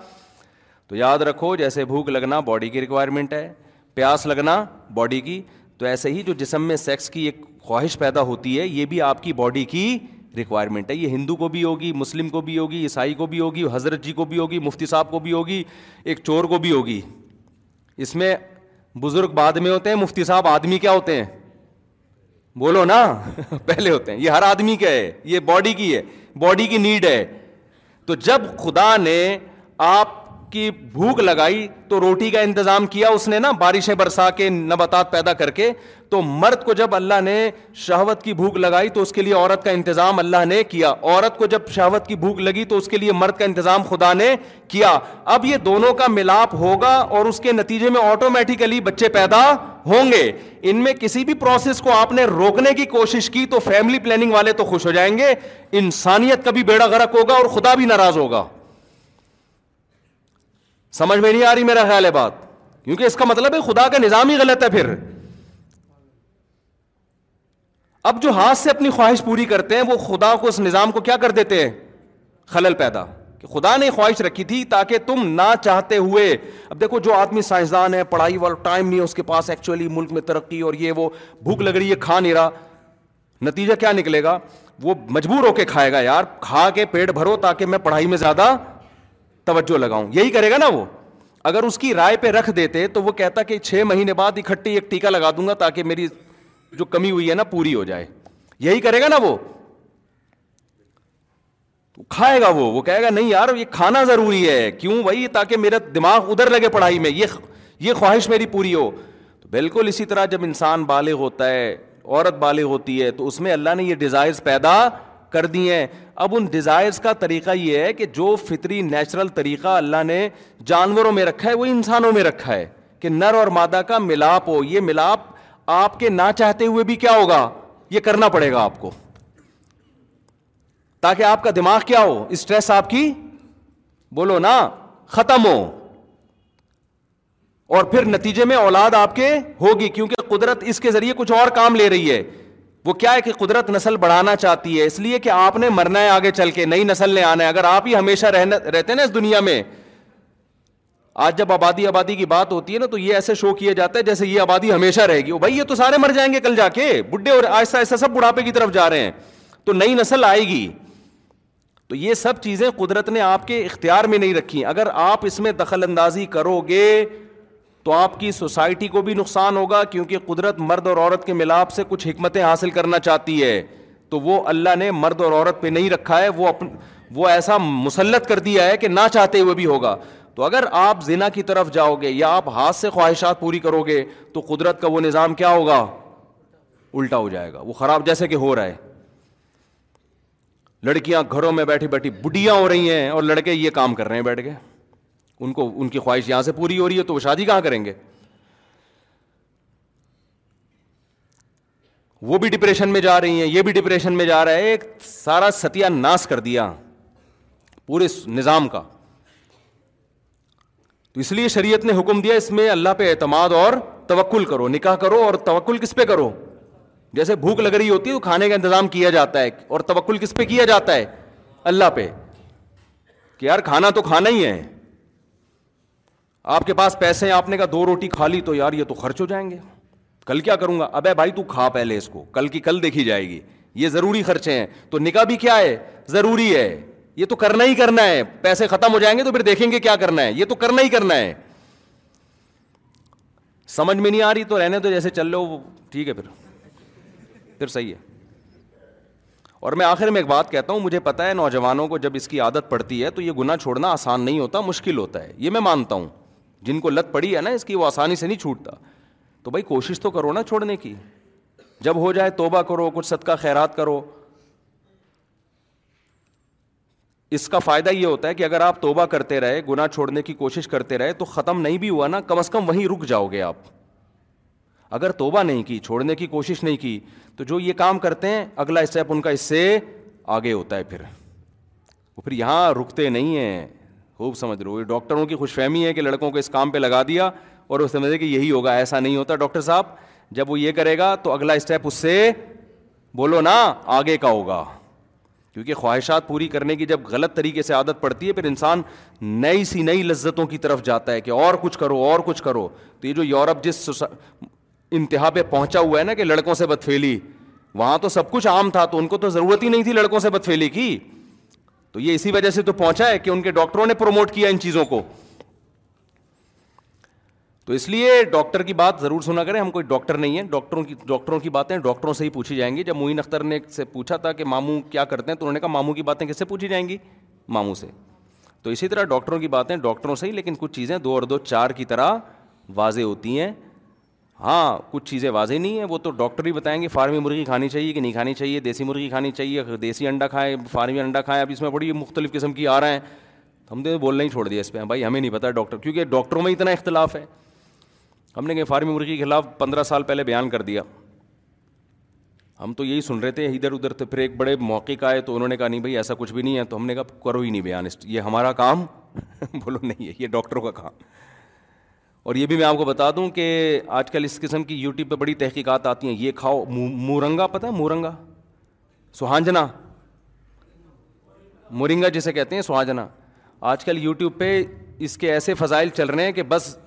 تو یاد رکھو، جیسے بھوک لگنا باڈی کی ریکوائرمنٹ ہے، پیاس لگنا باڈی کی۔ تو ایسے ہی جو جسم میں سیکس کی ایک خواہش پیدا ہوتی ہے، یہ بھی آپ کی باڈی کی ریکوائرمنٹ ہے۔ یہ ہندو کو بھی ہوگی، مسلم کو بھی ہوگی، عیسائی کو بھی ہوگی، حضرت جی کو بھی ہوگی، مفتی صاحب کو بھی ہوگی، ایک چور کو بھی ہوگی۔ اس میں بزرگ بعد میں ہوتے ہیں، مفتی صاحب آدمی کیا ہوتے ہیں؟ بولو نا، پہلے ہوتے ہیں، یہ ہر آدمی کا ہے، یہ باڈی کی ہے، باڈی کی نیڈ ہے۔ تو جب خدا نے آپ کی بھوک لگائی تو روٹی کا انتظام کیا اس نے نا، بارشیں برسا کے نباتات پیدا کر کے۔ تو مرد کو جب اللہ نے شہوت کی بھوک لگائی تو اس کے لیے عورت کا انتظام اللہ نے کیا۔ عورت کو جب شہوت کی بھوک لگی تو اس کے لیے مرد کا انتظام خدا نے کیا۔ اب یہ دونوں کا ملاپ ہوگا اور اس کے نتیجے میں آٹومیٹیکلی بچے پیدا ہوں گے۔ ان میں کسی بھی پروسیس کو آپ نے روکنے کی کوشش کی تو فیملی پلاننگ والے تو خوش ہو جائیں گے۔ انسانیت کا بھی بیڑا غرق ہوگا اور خدا بھی ناراض ہوگا۔ سمجھ میں نہیں آ رہی میرا خیال ہے بات؟ کیونکہ اس کا مطلب ہے خدا کا نظام ہی غلط ہے پھر۔ اب جو ہاتھ سے اپنی خواہش پوری کرتے ہیں، وہ خدا کو اس نظام کو کیا کر دیتے ہیں؟ خلل پیدا۔ کہ خدا نے خواہش رکھی تھی تاکہ تم نہ چاہتے ہوئے۔ اب دیکھو، جو آدمی سائنسدان ہے، پڑھائی والا، ٹائم نہیں ہے اس کے پاس ایکچولی ملک میں ترقی اور یہ وہ بھوک لگ رہی ہے، کھا نہیں رہا۔ نتیجہ کیا نکلے گا؟ وہ مجبور ہو کے کھائے گا، یار، کھا کے پیٹ بھرو تاکہ میں پڑھائی میں زیادہ توجہ لگاؤں۔ یہی کرے گا نا وہ۔ اگر اس کی رائے پہ رکھ دیتے تو وہ کہتا کہ چھ مہینے بعد اکٹھی ایک ٹیکا لگا دوں گا تاکہ میری جو کمی ہوئی ہے نا پوری ہو جائے۔ یہی کرے گا نا وہ۔ کھائے گا وہ۔ وہ کہے گا نہیں یار، یہ کھانا ضروری ہے۔ کیوں بھائی؟ تاکہ میرا دماغ ادھر لگے پڑھائی میں۔ یہ یہ خواہش میری پوری ہو۔ تو بالکل اسی طرح جب انسان بالغ ہوتا ہے، عورت بالغ ہوتی ہے، تو اس میں اللہ نے یہ ڈیزائرز پیدا کر دی ہیں۔ اب ان ڈیزائرز کا طریقہ یہ ہے کہ جو فطری نیچرل طریقہ اللہ نے جانوروں میں رکھا ہے، وہ انسانوں میں رکھا ہے۔ کہ نر اور مادہ کا ملاپ ہو، یہ ملاپ آپ کے نہ چاہتے ہوئے بھی کیا ہوگا؟ یہ کرنا پڑے گا آپ کو۔ تاکہ آپ کا دماغ کیا ہو اسٹریس آپ کی بولو نا، ختم ہو۔ اور پھر نتیجے میں اولاد آپ کے ہوگی، کیونکہ قدرت اس کے ذریعے کچھ اور کام لے رہی ہے۔ وہ کیا ہے کہ قدرت نسل بڑھانا چاہتی ہے، اس لیے کہ آپ نے مرنا ہے، آگے چل کے نئی نسل نے آنا ہے۔ اگر آپ ہی ہمیشہ رہنا رہتے نا اس دنیا میں، آج جب آبادی آبادی کی بات ہوتی ہے نا، تو یہ ایسے شو کیا جاتا ہے جیسے یہ آبادی ہمیشہ رہے گی۔ بھائی، یہ تو سارے مر جائیں گے کل جا کے۔ بڈھے اور آہستہ آہستہ سب بڑھاپے کی طرف جا رہے ہیں۔ تو نئی نسل آئے گی۔ تو یہ سب چیزیں قدرت نے آپ کے اختیار میں نہیں رکھی۔ اگر آپ اس میں دخل اندازی کرو گے تو آپ کی سوسائٹی کو بھی نقصان ہوگا کیونکہ قدرت مرد اور عورت کے ملاپ سے کچھ حکمتیں حاصل کرنا چاہتی ہے۔ تو وہ اللہ نے مرد اور عورت پہ نہیں رکھا ہے، وہ اپن، وہ ایسا مسلط کر دیا ہے کہ نہ چاہتے ہوئے بھی ہوگا۔ تو اگر آپ زنا کی طرف جاؤ گے یا آپ ہاتھ سے خواہشات پوری کرو گے، تو قدرت کا وہ نظام کیا ہوگا؟ الٹا ہو جائے گا۔ وہ خراب جیسے کہ ہو رہا ہے۔ لڑکیاں گھروں میں بیٹھی بیٹھی بڈیاں ہو رہی ہیں اور لڑکے یہ کام کر رہے ہیں بیٹھ کے۔ ان کو ان کی خواہش یہاں سے پوری ہو رہی ہے تو وہ شادی کہاں کریں گے؟ وہ بھی ڈپریشن میں جا رہی ہیں، یہ بھی ڈپریشن میں جا رہا ہے، ایک سارا ستیا ناس کر دیا پورے نظام کا۔ تو اس لیے شریعت نے حکم دیا، اس میں اللہ پہ اعتماد اور توکل کرو، نکاح کرو اور توکل کس پہ کرو؟ جیسے بھوک لگ رہی ہوتی ہے تو کھانے کا انتظام کیا جاتا ہے اور توکل کس پہ کیا جاتا ہے؟ اللہ پہ۔ کہ یار کھانا تو کھانا ہی ہے۔ آپ کے پاس پیسے ہیں، آپ نے کہا دو روٹی کھا لی تو یار یہ تو خرچ ہو جائیں گے۔ کل کیا کروں گا؟ ابے بھائی تو کھا پہلے اس کو، کل کی کل دیکھی جائے گی۔ یہ ضروری خرچے ہیں۔ تو نکاح بھی کیا ہے؟ ضروری ہے۔ یہ تو کرنا ہی کرنا ہے۔ پیسے ختم ہو جائیں گے تو پھر دیکھیں گے کیا کرنا ہے۔ یہ تو کرنا ہی کرنا ہے۔ سمجھ میں نہیں آ رہی تو رہنے تو جیسے چل لو، ٹھیک ہے پھر۔ پھر صحیح ہے۔ اور میں آخر میں ایک بات کہتا ہوں، مجھے پتا ہے نوجوانوں کو جب اس کی عادت پڑتی ہے تو یہ گناہ چھوڑنا آسان نہیں ہوتا، مشکل ہوتا ہے۔ یہ میں مانتا ہوں۔ جن کو لت پڑی ہے نا اس کی، وہ آسانی سے نہیں چھوٹتا۔ تو بھائی کوشش تو کرو نا چھوڑنے کی۔ جب ہو جائے توبہ کرو، کچھ صدقہ خیرات کرو۔ اس کا فائدہ یہ ہوتا ہے کہ اگر آپ توبہ کرتے رہے، گناہ چھوڑنے کی کوشش کرتے رہے، تو ختم نہیں بھی ہوا نا، کم از کم وہیں رک جاؤ گے آپ۔ اگر توبہ نہیں کی، چھوڑنے کی کوشش نہیں کی، تو جو یہ کام کرتے ہیں، اگلا اسٹیپ ان کا اس سے آگے ہوتا ہے پھر۔ وہ پھر یہاں رکتے نہیں ہیں۔ خوب سمجھ رہے ہو۔ ڈاکٹروں کی خوش فہمی ہے کہ لڑکوں کو اس کام پہ لگا دیا اور وہ سمجھے کہ یہی ہوگا، ایسا نہیں ہوتا۔ ڈاکٹر صاحب، جب وہ یہ کرے گا تو اگلا اسٹیپ اس سے بولو نا، آگے کا ہوگا۔ کیونکہ خواہشات پوری کرنے کی جب غلط طریقے سے عادت پڑتی ہے، پھر انسان نئی سی نئی لذتوں کی طرف جاتا ہے کہ اور کچھ کرو، اور کچھ کرو۔ تو یہ جو یورپ جس انتہا پہ پہنچا ہوا ہے نا کہ لڑکوں سے بدفیلی، وہاں تو سب کچھ عام تھا، تو ان کو تو ضرورت ہی نہیں تھی لڑکوں سے بدفیلی کی۔ تو یہ اسی وجہ سے تو پہنچا ہے کہ ان کے ڈاکٹروں نے پروموٹ کیا ان چیزوں کو۔ تو اس لیے ڈاکٹر کی بات ضرور سنا کریں، ہم کوئی ڈاکٹر نہیں ہے ڈاکٹروں کی ڈاکٹروں کی باتیں ڈاکٹروں سے ہی پوچھی جائیں گی۔ جب معین اختر نے سے پوچھا تھا کہ ماموں کیا کرتے ہیں، تو انہوں نے کہا ماموں کی باتیں کس سے پوچھی جائیں گی؟ ماموں سے۔ تو اسی طرح ڈاکٹروں کی باتیں ڈاکٹروں سے ہی، لیکن کچھ چیزیں دو اور دو چار کی طرح واضح ہوتی ہیں۔ ہاں کچھ چیزیں واضح نہیں ہیں، وہ تو ڈاکٹر ہی بتائیں گے فارمی مرغی کھانی چاہیے کہ نہیں کھانی چاہیے، دیسی مرغی کھانی چاہیے دیسی انڈا کھائیں، فارمی انڈا کھائیں، اب اس میں بڑی مختلف قسم کی آ رہے ہیں۔ ہم نے بولنا ہی چھوڑ دیا اس پہ، بھائی ہمیں نہیں پتا ڈاکٹر، کیونکہ ڈاکٹروں میں اتنا اختلاف ہے۔ ہم نے کہ فارمی مرغی کے خلاف پندرہ سال پہلے بیان کر دیا۔ ہم تو یہی سن رہے تھے، ادھر ادھر تو پھر ایک بڑے موقع کا ہے تو انہوں نے کہا نہیں بھائی ایسا کچھ بھی نہیں ہے، تو ہم نے کہا کرو ہی نہیں بیان یہ ہمارا کام؟ بولو نہیں ہے یہ ڈاکٹروں کا کام۔ اور یہ بھی میں آپ کو بتا دوں کہ آج کل اس قسم کی یوٹیوب پہ بڑی تحقیقات آتی ہیں۔ یہ کھاؤ مورنگا، پتہ ہے مورنگا؟ سہانجنا۔ مورنگا جسے کہتے ہیں، سہانجنا۔ آج کل یوٹیوب پہ اس کے ایسے فضائل چل رہے ہیں کہ بس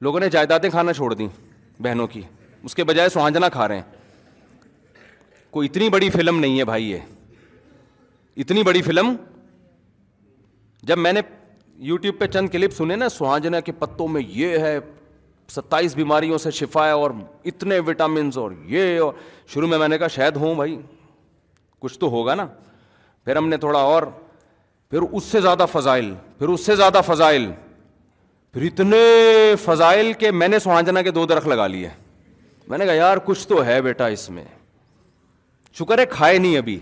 لوگوں نے جائیدادیں کھانا چھوڑ دیں بہنوں کی۔ اس کے بجائے سہانجنا کھا رہے ہیں۔ کوئی اتنی بڑی فلم نہیں ہے بھائی یہ۔ اتنی بڑی فلم۔ جب میں نے یوٹیوب پہ چند کلپ سنے نا سہاجنا کے پتوں میں یہ ہے، ستائیس بیماریوں سے شفا ہے اور اتنے وٹامنس اور یہ اور شروع میں میں نے کہا شاید ہوں بھائی، کچھ تو ہوگا نا۔ پھر ہم نے تھوڑا اور، پھر اس سے زیادہ فضائل، پھر اس سے زیادہ فضائل، پھر اتنے فضائل کے میں نے سہاجنا کے دو درخت لگا لیے۔ میں نے کہا یار، کچھ تو ہے بیٹا اس میں۔ شکر ہے، کھائے نہیں ابھی۔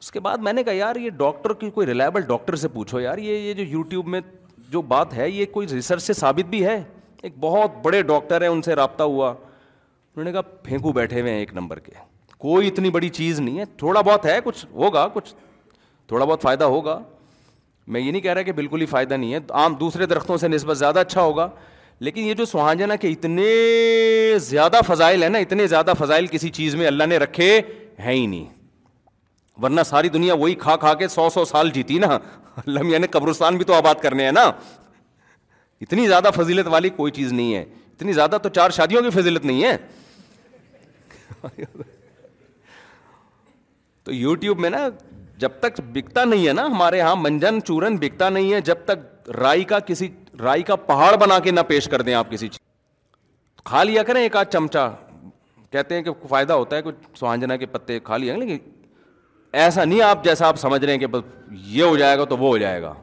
اس کے بعد میں نے کہا، یار، یہ ڈاکٹر کی کوئی ریلائبل ڈاکٹر سے پوچھو یار، یہ یہ جو یوٹیوب میں جو بات ہے، یہ کوئی ریسرچ سے ثابت بھی ہے؟ ایک بہت بڑے ڈاکٹر ہیں، ان سے رابطہ ہوا. انہوں نے کہا، پھینکو بیٹھے ہوئے ہیں ایک نمبر کے۔ کوئی اتنی بڑی چیز نہیں ہے، تھوڑا بہت ہے، کچھ ہوگا، کچھ تھوڑا بہت فائدہ ہوگا۔ میں یہ نہیں کہہ رہا کہ بالکل ہی فائدہ نہیں ہے، عام دوسرے درختوں سے نسبت زیادہ اچھا ہوگا، لیکن یہ جو سہاجنا کہ اتنے زیادہ فضائل ہیں نا، اتنے زیادہ فضائل کسی چیز میں اللہ نے رکھے ہیں ہی نہیں۔ ورنہ ساری دنیا وہی کھا کھا کے سو سو سال جیتی نا۔ اللہ میاں نے قبرستان بھی تو آباد کرنے ہیں نا۔ اتنی زیادہ فضیلت والی کوئی چیز نہیں ہے۔ اتنی زیادہ تو چار شادیوں کی فضیلت نہیں ہے۔ تو یوٹیوب میں نا جب تک بکتا نہیں ہے نا ہمارے یہاں منجن، چورن بکتا نہیں ہے۔ جب تک رائی کا کسی، رائی کا پہاڑ بنا کے نہ پیش کر دیں آپ کسی چیز۔ کھا لیا کریں ایک آدھ چمچا کہتے ہیں کہ فائدہ ہوتا ہے کچھ سہانجنا کے پتے کھا لیا لیکن ایسا نہیں آپ جیسا آپ سمجھ رہے ہیں کہ بس یہ ہو جائے گا تو وہ ہو جائے گا۔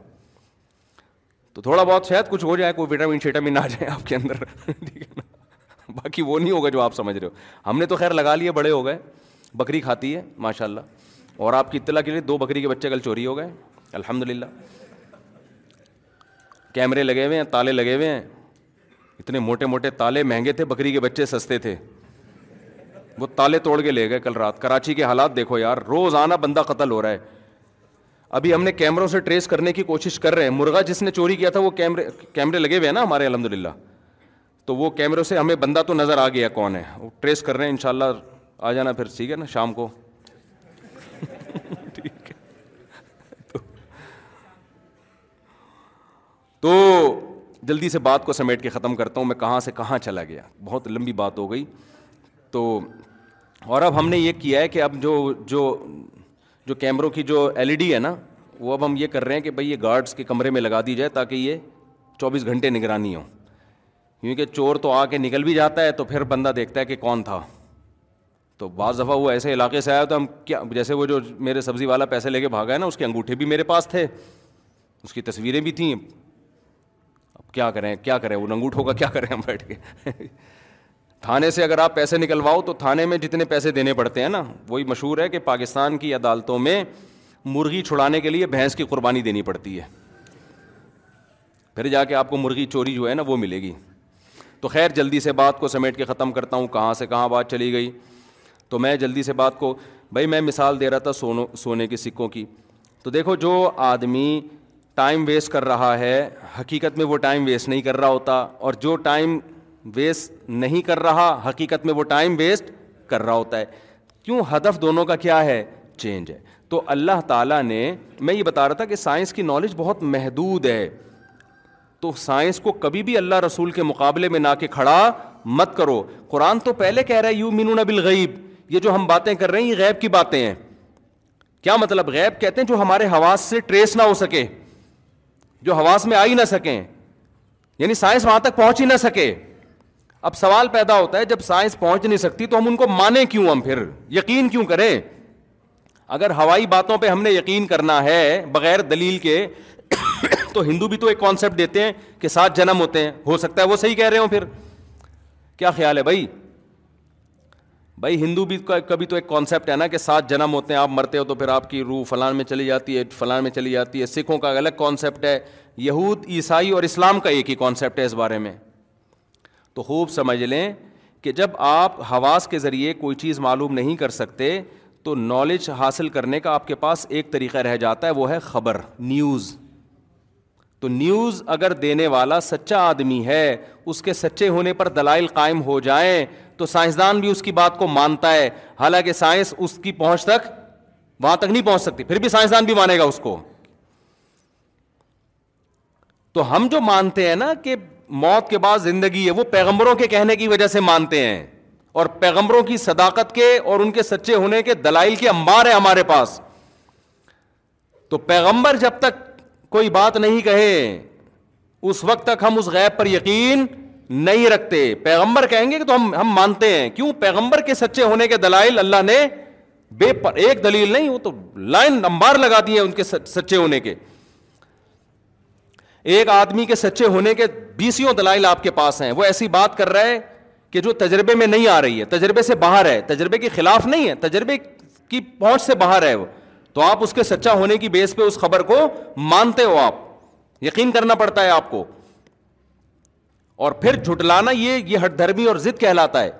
تو تھوڑا بہت شاید کچھ ہو جائے، کوئی وٹامن شیٹامن آ جائے آپ کے اندر۔ ٹھیک ہے نا؟ باقی وہ نہیں ہوگا جو آپ سمجھ رہے ہو۔ ہم نے تو خیر لگا لیے، بڑے ہو گئے، بکری کھاتی ہے ماشاء اللہ اور آپ کی اطلاع کے لیے دو بکری کے بچے کل چوری ہو گئے۔ الحمد للہ کیمرے لگے ہوئے ہیں، تالے لگے ہوئے ہیں۔ اتنے موٹے موٹے تالے، مہنگے تھے، بکری کے بچے سستے تھے۔ وہ تالے توڑ کے لے گئے کل رات۔ کراچی کے حالات دیکھو یار روز آنا بندہ قتل ہو رہا ہے۔ ابھی ہم نے کیمروں سے ٹریس کرنے کی کوشش کر رہے ہیں۔ مرغا جس نے چوری کیا تھا، وہ کیمرے کیمرے لگے ہوئے ہیں نا ہمارے الحمد للہ تو وہ کیمروں سے ہمیں بندہ تو نظر آ گیا کون ہے۔ وہ ٹریس کر رہے ہیں ان شاء اللہ آ جانا پھر، ٹھیک ہے نا؟ شام کو۔ ٹھیک ہے۔ تو جلدی سے بات کو سمیٹ کے ختم کرتا ہوں۔ میں کہاں سے کہاں چلا گیا؟ بہت لمبی بات ہو گئی۔ تو اور اب ہم نے یہ کیا ہے کہ اب جو جو جو کیمروں کی جو ایل ای ڈی ہے نا، وہ اب ہم یہ کر رہے ہیں کہ بھائی یہ گارڈس کے کمرے میں لگا دی جائے تاکہ یہ چوبیس گھنٹے نگرانی ہو کیونکہ چور تو آ کے نکل بھی جاتا ہے تو پھر بندہ دیکھتا ہے کہ کون تھا۔ تو بعض دفعہ وہ ایسے علاقے سے آیا تو ہم کیا، جیسے وہ جو میرے سبزی والا پیسے لے کے بھاگا ہے نا، اس کے انگوٹھے بھی میرے پاس تھے۔ اس کی تصویریں بھی تھیں۔ اب کیا کریں کیا کریں؟ وہ انگوٹھوں کا کیا کریں ہم بیٹھ کے؟ تھانے سے اگر آپ پیسے نکلواؤ تو تھانے میں جتنے پیسے دینے پڑتے ہیں نا، وہی مشہور ہے کہ پاکستان کی عدالتوں میں مرغی چھڑانے کے لیے بھینس کی قربانی دینی پڑتی ہے۔ پھر جا کے آپ کو مرغی چوری جو ہے نا، وہ ملے گی۔ تو خیر، جلدی سے بات کو سمیٹ کے ختم کرتا ہوں۔ کہاں سے کہاں بات چلی گئی؟ تو میں جلدی سے بات کو، بھائی میں مثال دے رہا تھا سونو، سونے کے سکوں کی۔ تو دیکھو، جو آدمی ٹائم ویسٹ کر رہا ہے، حقیقت میں وہ ٹائم ویسٹ نہیں کر رہا ہوتا۔ اور جو ٹائم ویسٹ نہیں کر رہا، حقیقت میں وہ ٹائم ویسٹ کر رہا ہوتا ہے۔ کیوں؟ ہدف دونوں کا کیا ہے؟ چینج ہے۔ تو اللہ تعالیٰ نے، میں یہ بتا رہا تھا کہ سائنس کی نالج بہت محدود ہے۔ تو سائنس کو کبھی بھی اللہ رسول کے مقابلے میں نہ کے کھڑا مت کرو۔ قرآن تو پہلے کہہ رہا ہے یو مینون بالغیب۔ یہ جو ہم باتیں کر رہے ہیں، یہ غیب کی باتیں ہیں۔ کیا مطلب غیب؟ کہتے ہیں جو ہمارے حواس سے ٹریس نہ ہو سکے۔ جو حواس میں آ ہی نہ سکیں۔ یعنی سائنس وہاں تک پہنچ ہی نہ سکے۔ اب سوال پیدا ہوتا ہے جب سائنس پہنچ نہیں سکتی تو ہم ان کو مانیں کیوں ہم پھر؟ یقین کیوں کریں؟ اگر ہوائی باتوں پہ ہم نے یقین کرنا ہے بغیر دلیل کے، تو ہندو بھی تو ایک کانسیپٹ دیتے ہیں کہ سات جنم ہوتے ہیں۔ ہو سکتا ہے وہ صحیح کہہ رہے ہوں پھر۔ کیا خیال ہے بھائی؟ بھائی ہندو بھی کبھی تو ایک کانسیپٹ ہے نا کہ سات جنم ہوتے ہیں، آپ مرتے ہو تو پھر آپ کی روح فلان میں چلی جاتی ہے، فلان میں چلی جاتی ہے۔ سکھوں کا الگ کانسیپٹ ہے۔ یہود، عیسائی اور اسلام کا ایک ہی کانسیپٹ ہے اس بارے میں۔ تو خوب سمجھ لیں کہ جب آپ حواس کے ذریعے کوئی چیز معلوم نہیں کر سکتے، تو نالج حاصل کرنے کا آپ کے پاس ایک طریقہ رہ جاتا ہے، وہ ہے خبر نیوز تو نیوز اگر دینے والا سچا آدمی ہے، اس کے سچے ہونے پر دلائل قائم ہو جائیں، تو سائنسدان بھی اس کی بات کو مانتا ہے۔ حالانکہ سائنس اس کی پہنچ تک وہاں تک نہیں پہنچ سکتی، پھر بھی سائنسدان بھی مانے گا اس کو۔ تو ہم جو مانتے ہیں نا کہ موت کے بعد زندگی ہے، وہ پیغمبروں کے کہنے کی وجہ سے مانتے ہیں۔ اور پیغمبروں کی صداقت کے اور ان کے سچے ہونے کے دلائل کے انبار ہے ہمارے پاس۔ تو پیغمبر جب تک کوئی بات نہیں کہے، اس وقت تک ہم اس غیب پر یقین نہیں رکھتے۔ پیغمبر کہیں گے کہ تو ہم ہم مانتے ہیں۔ کیوں؟ پیغمبر کے سچے ہونے کے دلائل اللہ نے بے پر، ایک دلیل نہیں، وہ تو لائن نمبر لگا دیے ان کے سچے ہونے کے۔ ایک آدمی کے سچے ہونے کے بیسوں دلائل آپ کے پاس ہیں۔ وہ ایسی بات کر رہا ہے کہ جو تجربے میں نہیں آ رہی ہے، تجربے سے باہر ہے، تجربے کے خلاف نہیں ہے، تجربے کی پہنچ سے باہر ہے وہ۔ تو آپ اس کے سچا ہونے کی بیس پہ اس خبر کو مانتے ہو آپ۔ یقین کرنا پڑتا ہے آپ کو۔ اور پھر جھٹلانا یہ یہ ہٹ دھرمی اور ضد کہلاتا ہے۔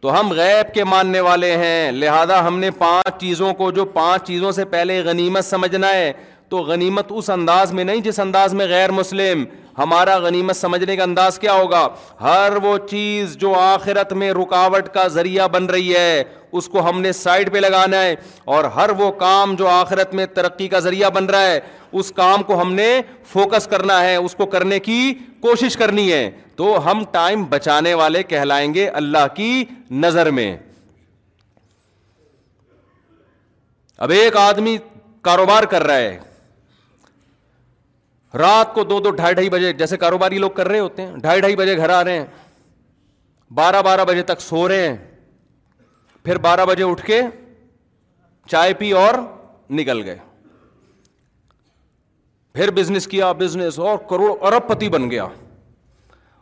تو ہم غیب کے ماننے والے ہیں، لہذا ہم نے پانچ چیزوں کو جو پانچ چیزوں سے پہلے غنیمت سمجھنا ہے تو غنیمت اس انداز میں نہیں جس انداز میں غیر مسلم ہمارا غنیمت سمجھنے کا انداز کیا ہوگا؟ ہر وہ چیز جو آخرت میں رکاوٹ کا ذریعہ بن رہی ہے، اس کو ہم نے سائڈ پہ لگانا ہے اور ہر وہ کام جو آخرت میں ترقی کا ذریعہ بن رہا ہے، اس کام کو ہم نے فوکس کرنا ہے، اس کو کرنے کی کوشش کرنی ہے۔ تو ہم ٹائم بچانے والے کہلائیں گے اللہ کی نظر میں۔ اب ایک آدمی کاروبار کر رہا ہے۔ رات کو دو دو ڈھائی ڈھائی بجے، جیسے کاروباری لوگ کر رہے ہوتے ہیں، ڈھائی ڈھائی بجے گھر آ رہے ہیں، بارہ بارہ بجے تک سو رہے ہیں، پھر بارہ بجے اٹھ کے چائے پی اور نکل گئے۔ پھر بزنس کیا بزنس اور کروڑ، ارب پتی بن گیا۔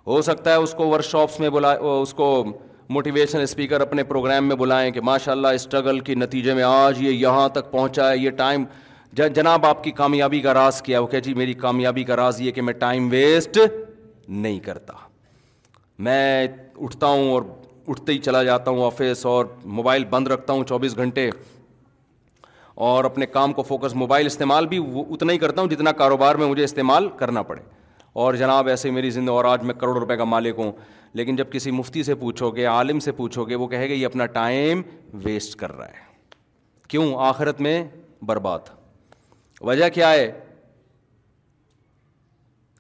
ہو سکتا ہے اس کو ورک شاپس میں بلا، اس کو موٹیویشن اسپیکر اپنے پروگرام میں بلائیں کہ ماشاء اللہ اسٹرگل کے نتیجے میں آج یہ یہاں تک پہنچا ہے، یہ ٹائم جناب آپ کی کامیابی کا راز کیا وہ کہ جی میری کامیابی کا راز یہ کہ میں ٹائم ویسٹ نہیں کرتا۔ میں اٹھتا ہوں اور اٹھتے ہی چلا جاتا ہوں آفس اور موبائل بند رکھتا ہوں چوبیس گھنٹے۔ اور اپنے کام کو فوکس، موبائل استعمال بھی اتنا ہی کرتا ہوں جتنا کاروبار میں مجھے استعمال کرنا پڑے۔ اور جناب، ایسے میری زندگی اور آج میں کروڑ روپے کا مالک ہوں۔ لیکن جب کسی مفتی سے پوچھو گے عالم سے پوچھو گے وہ کہے گا، یہ اپنا ٹائم ویسٹ کر رہا ہے۔ کیوں؟ آخرت میں برباد۔ وجہ کیا ہے؟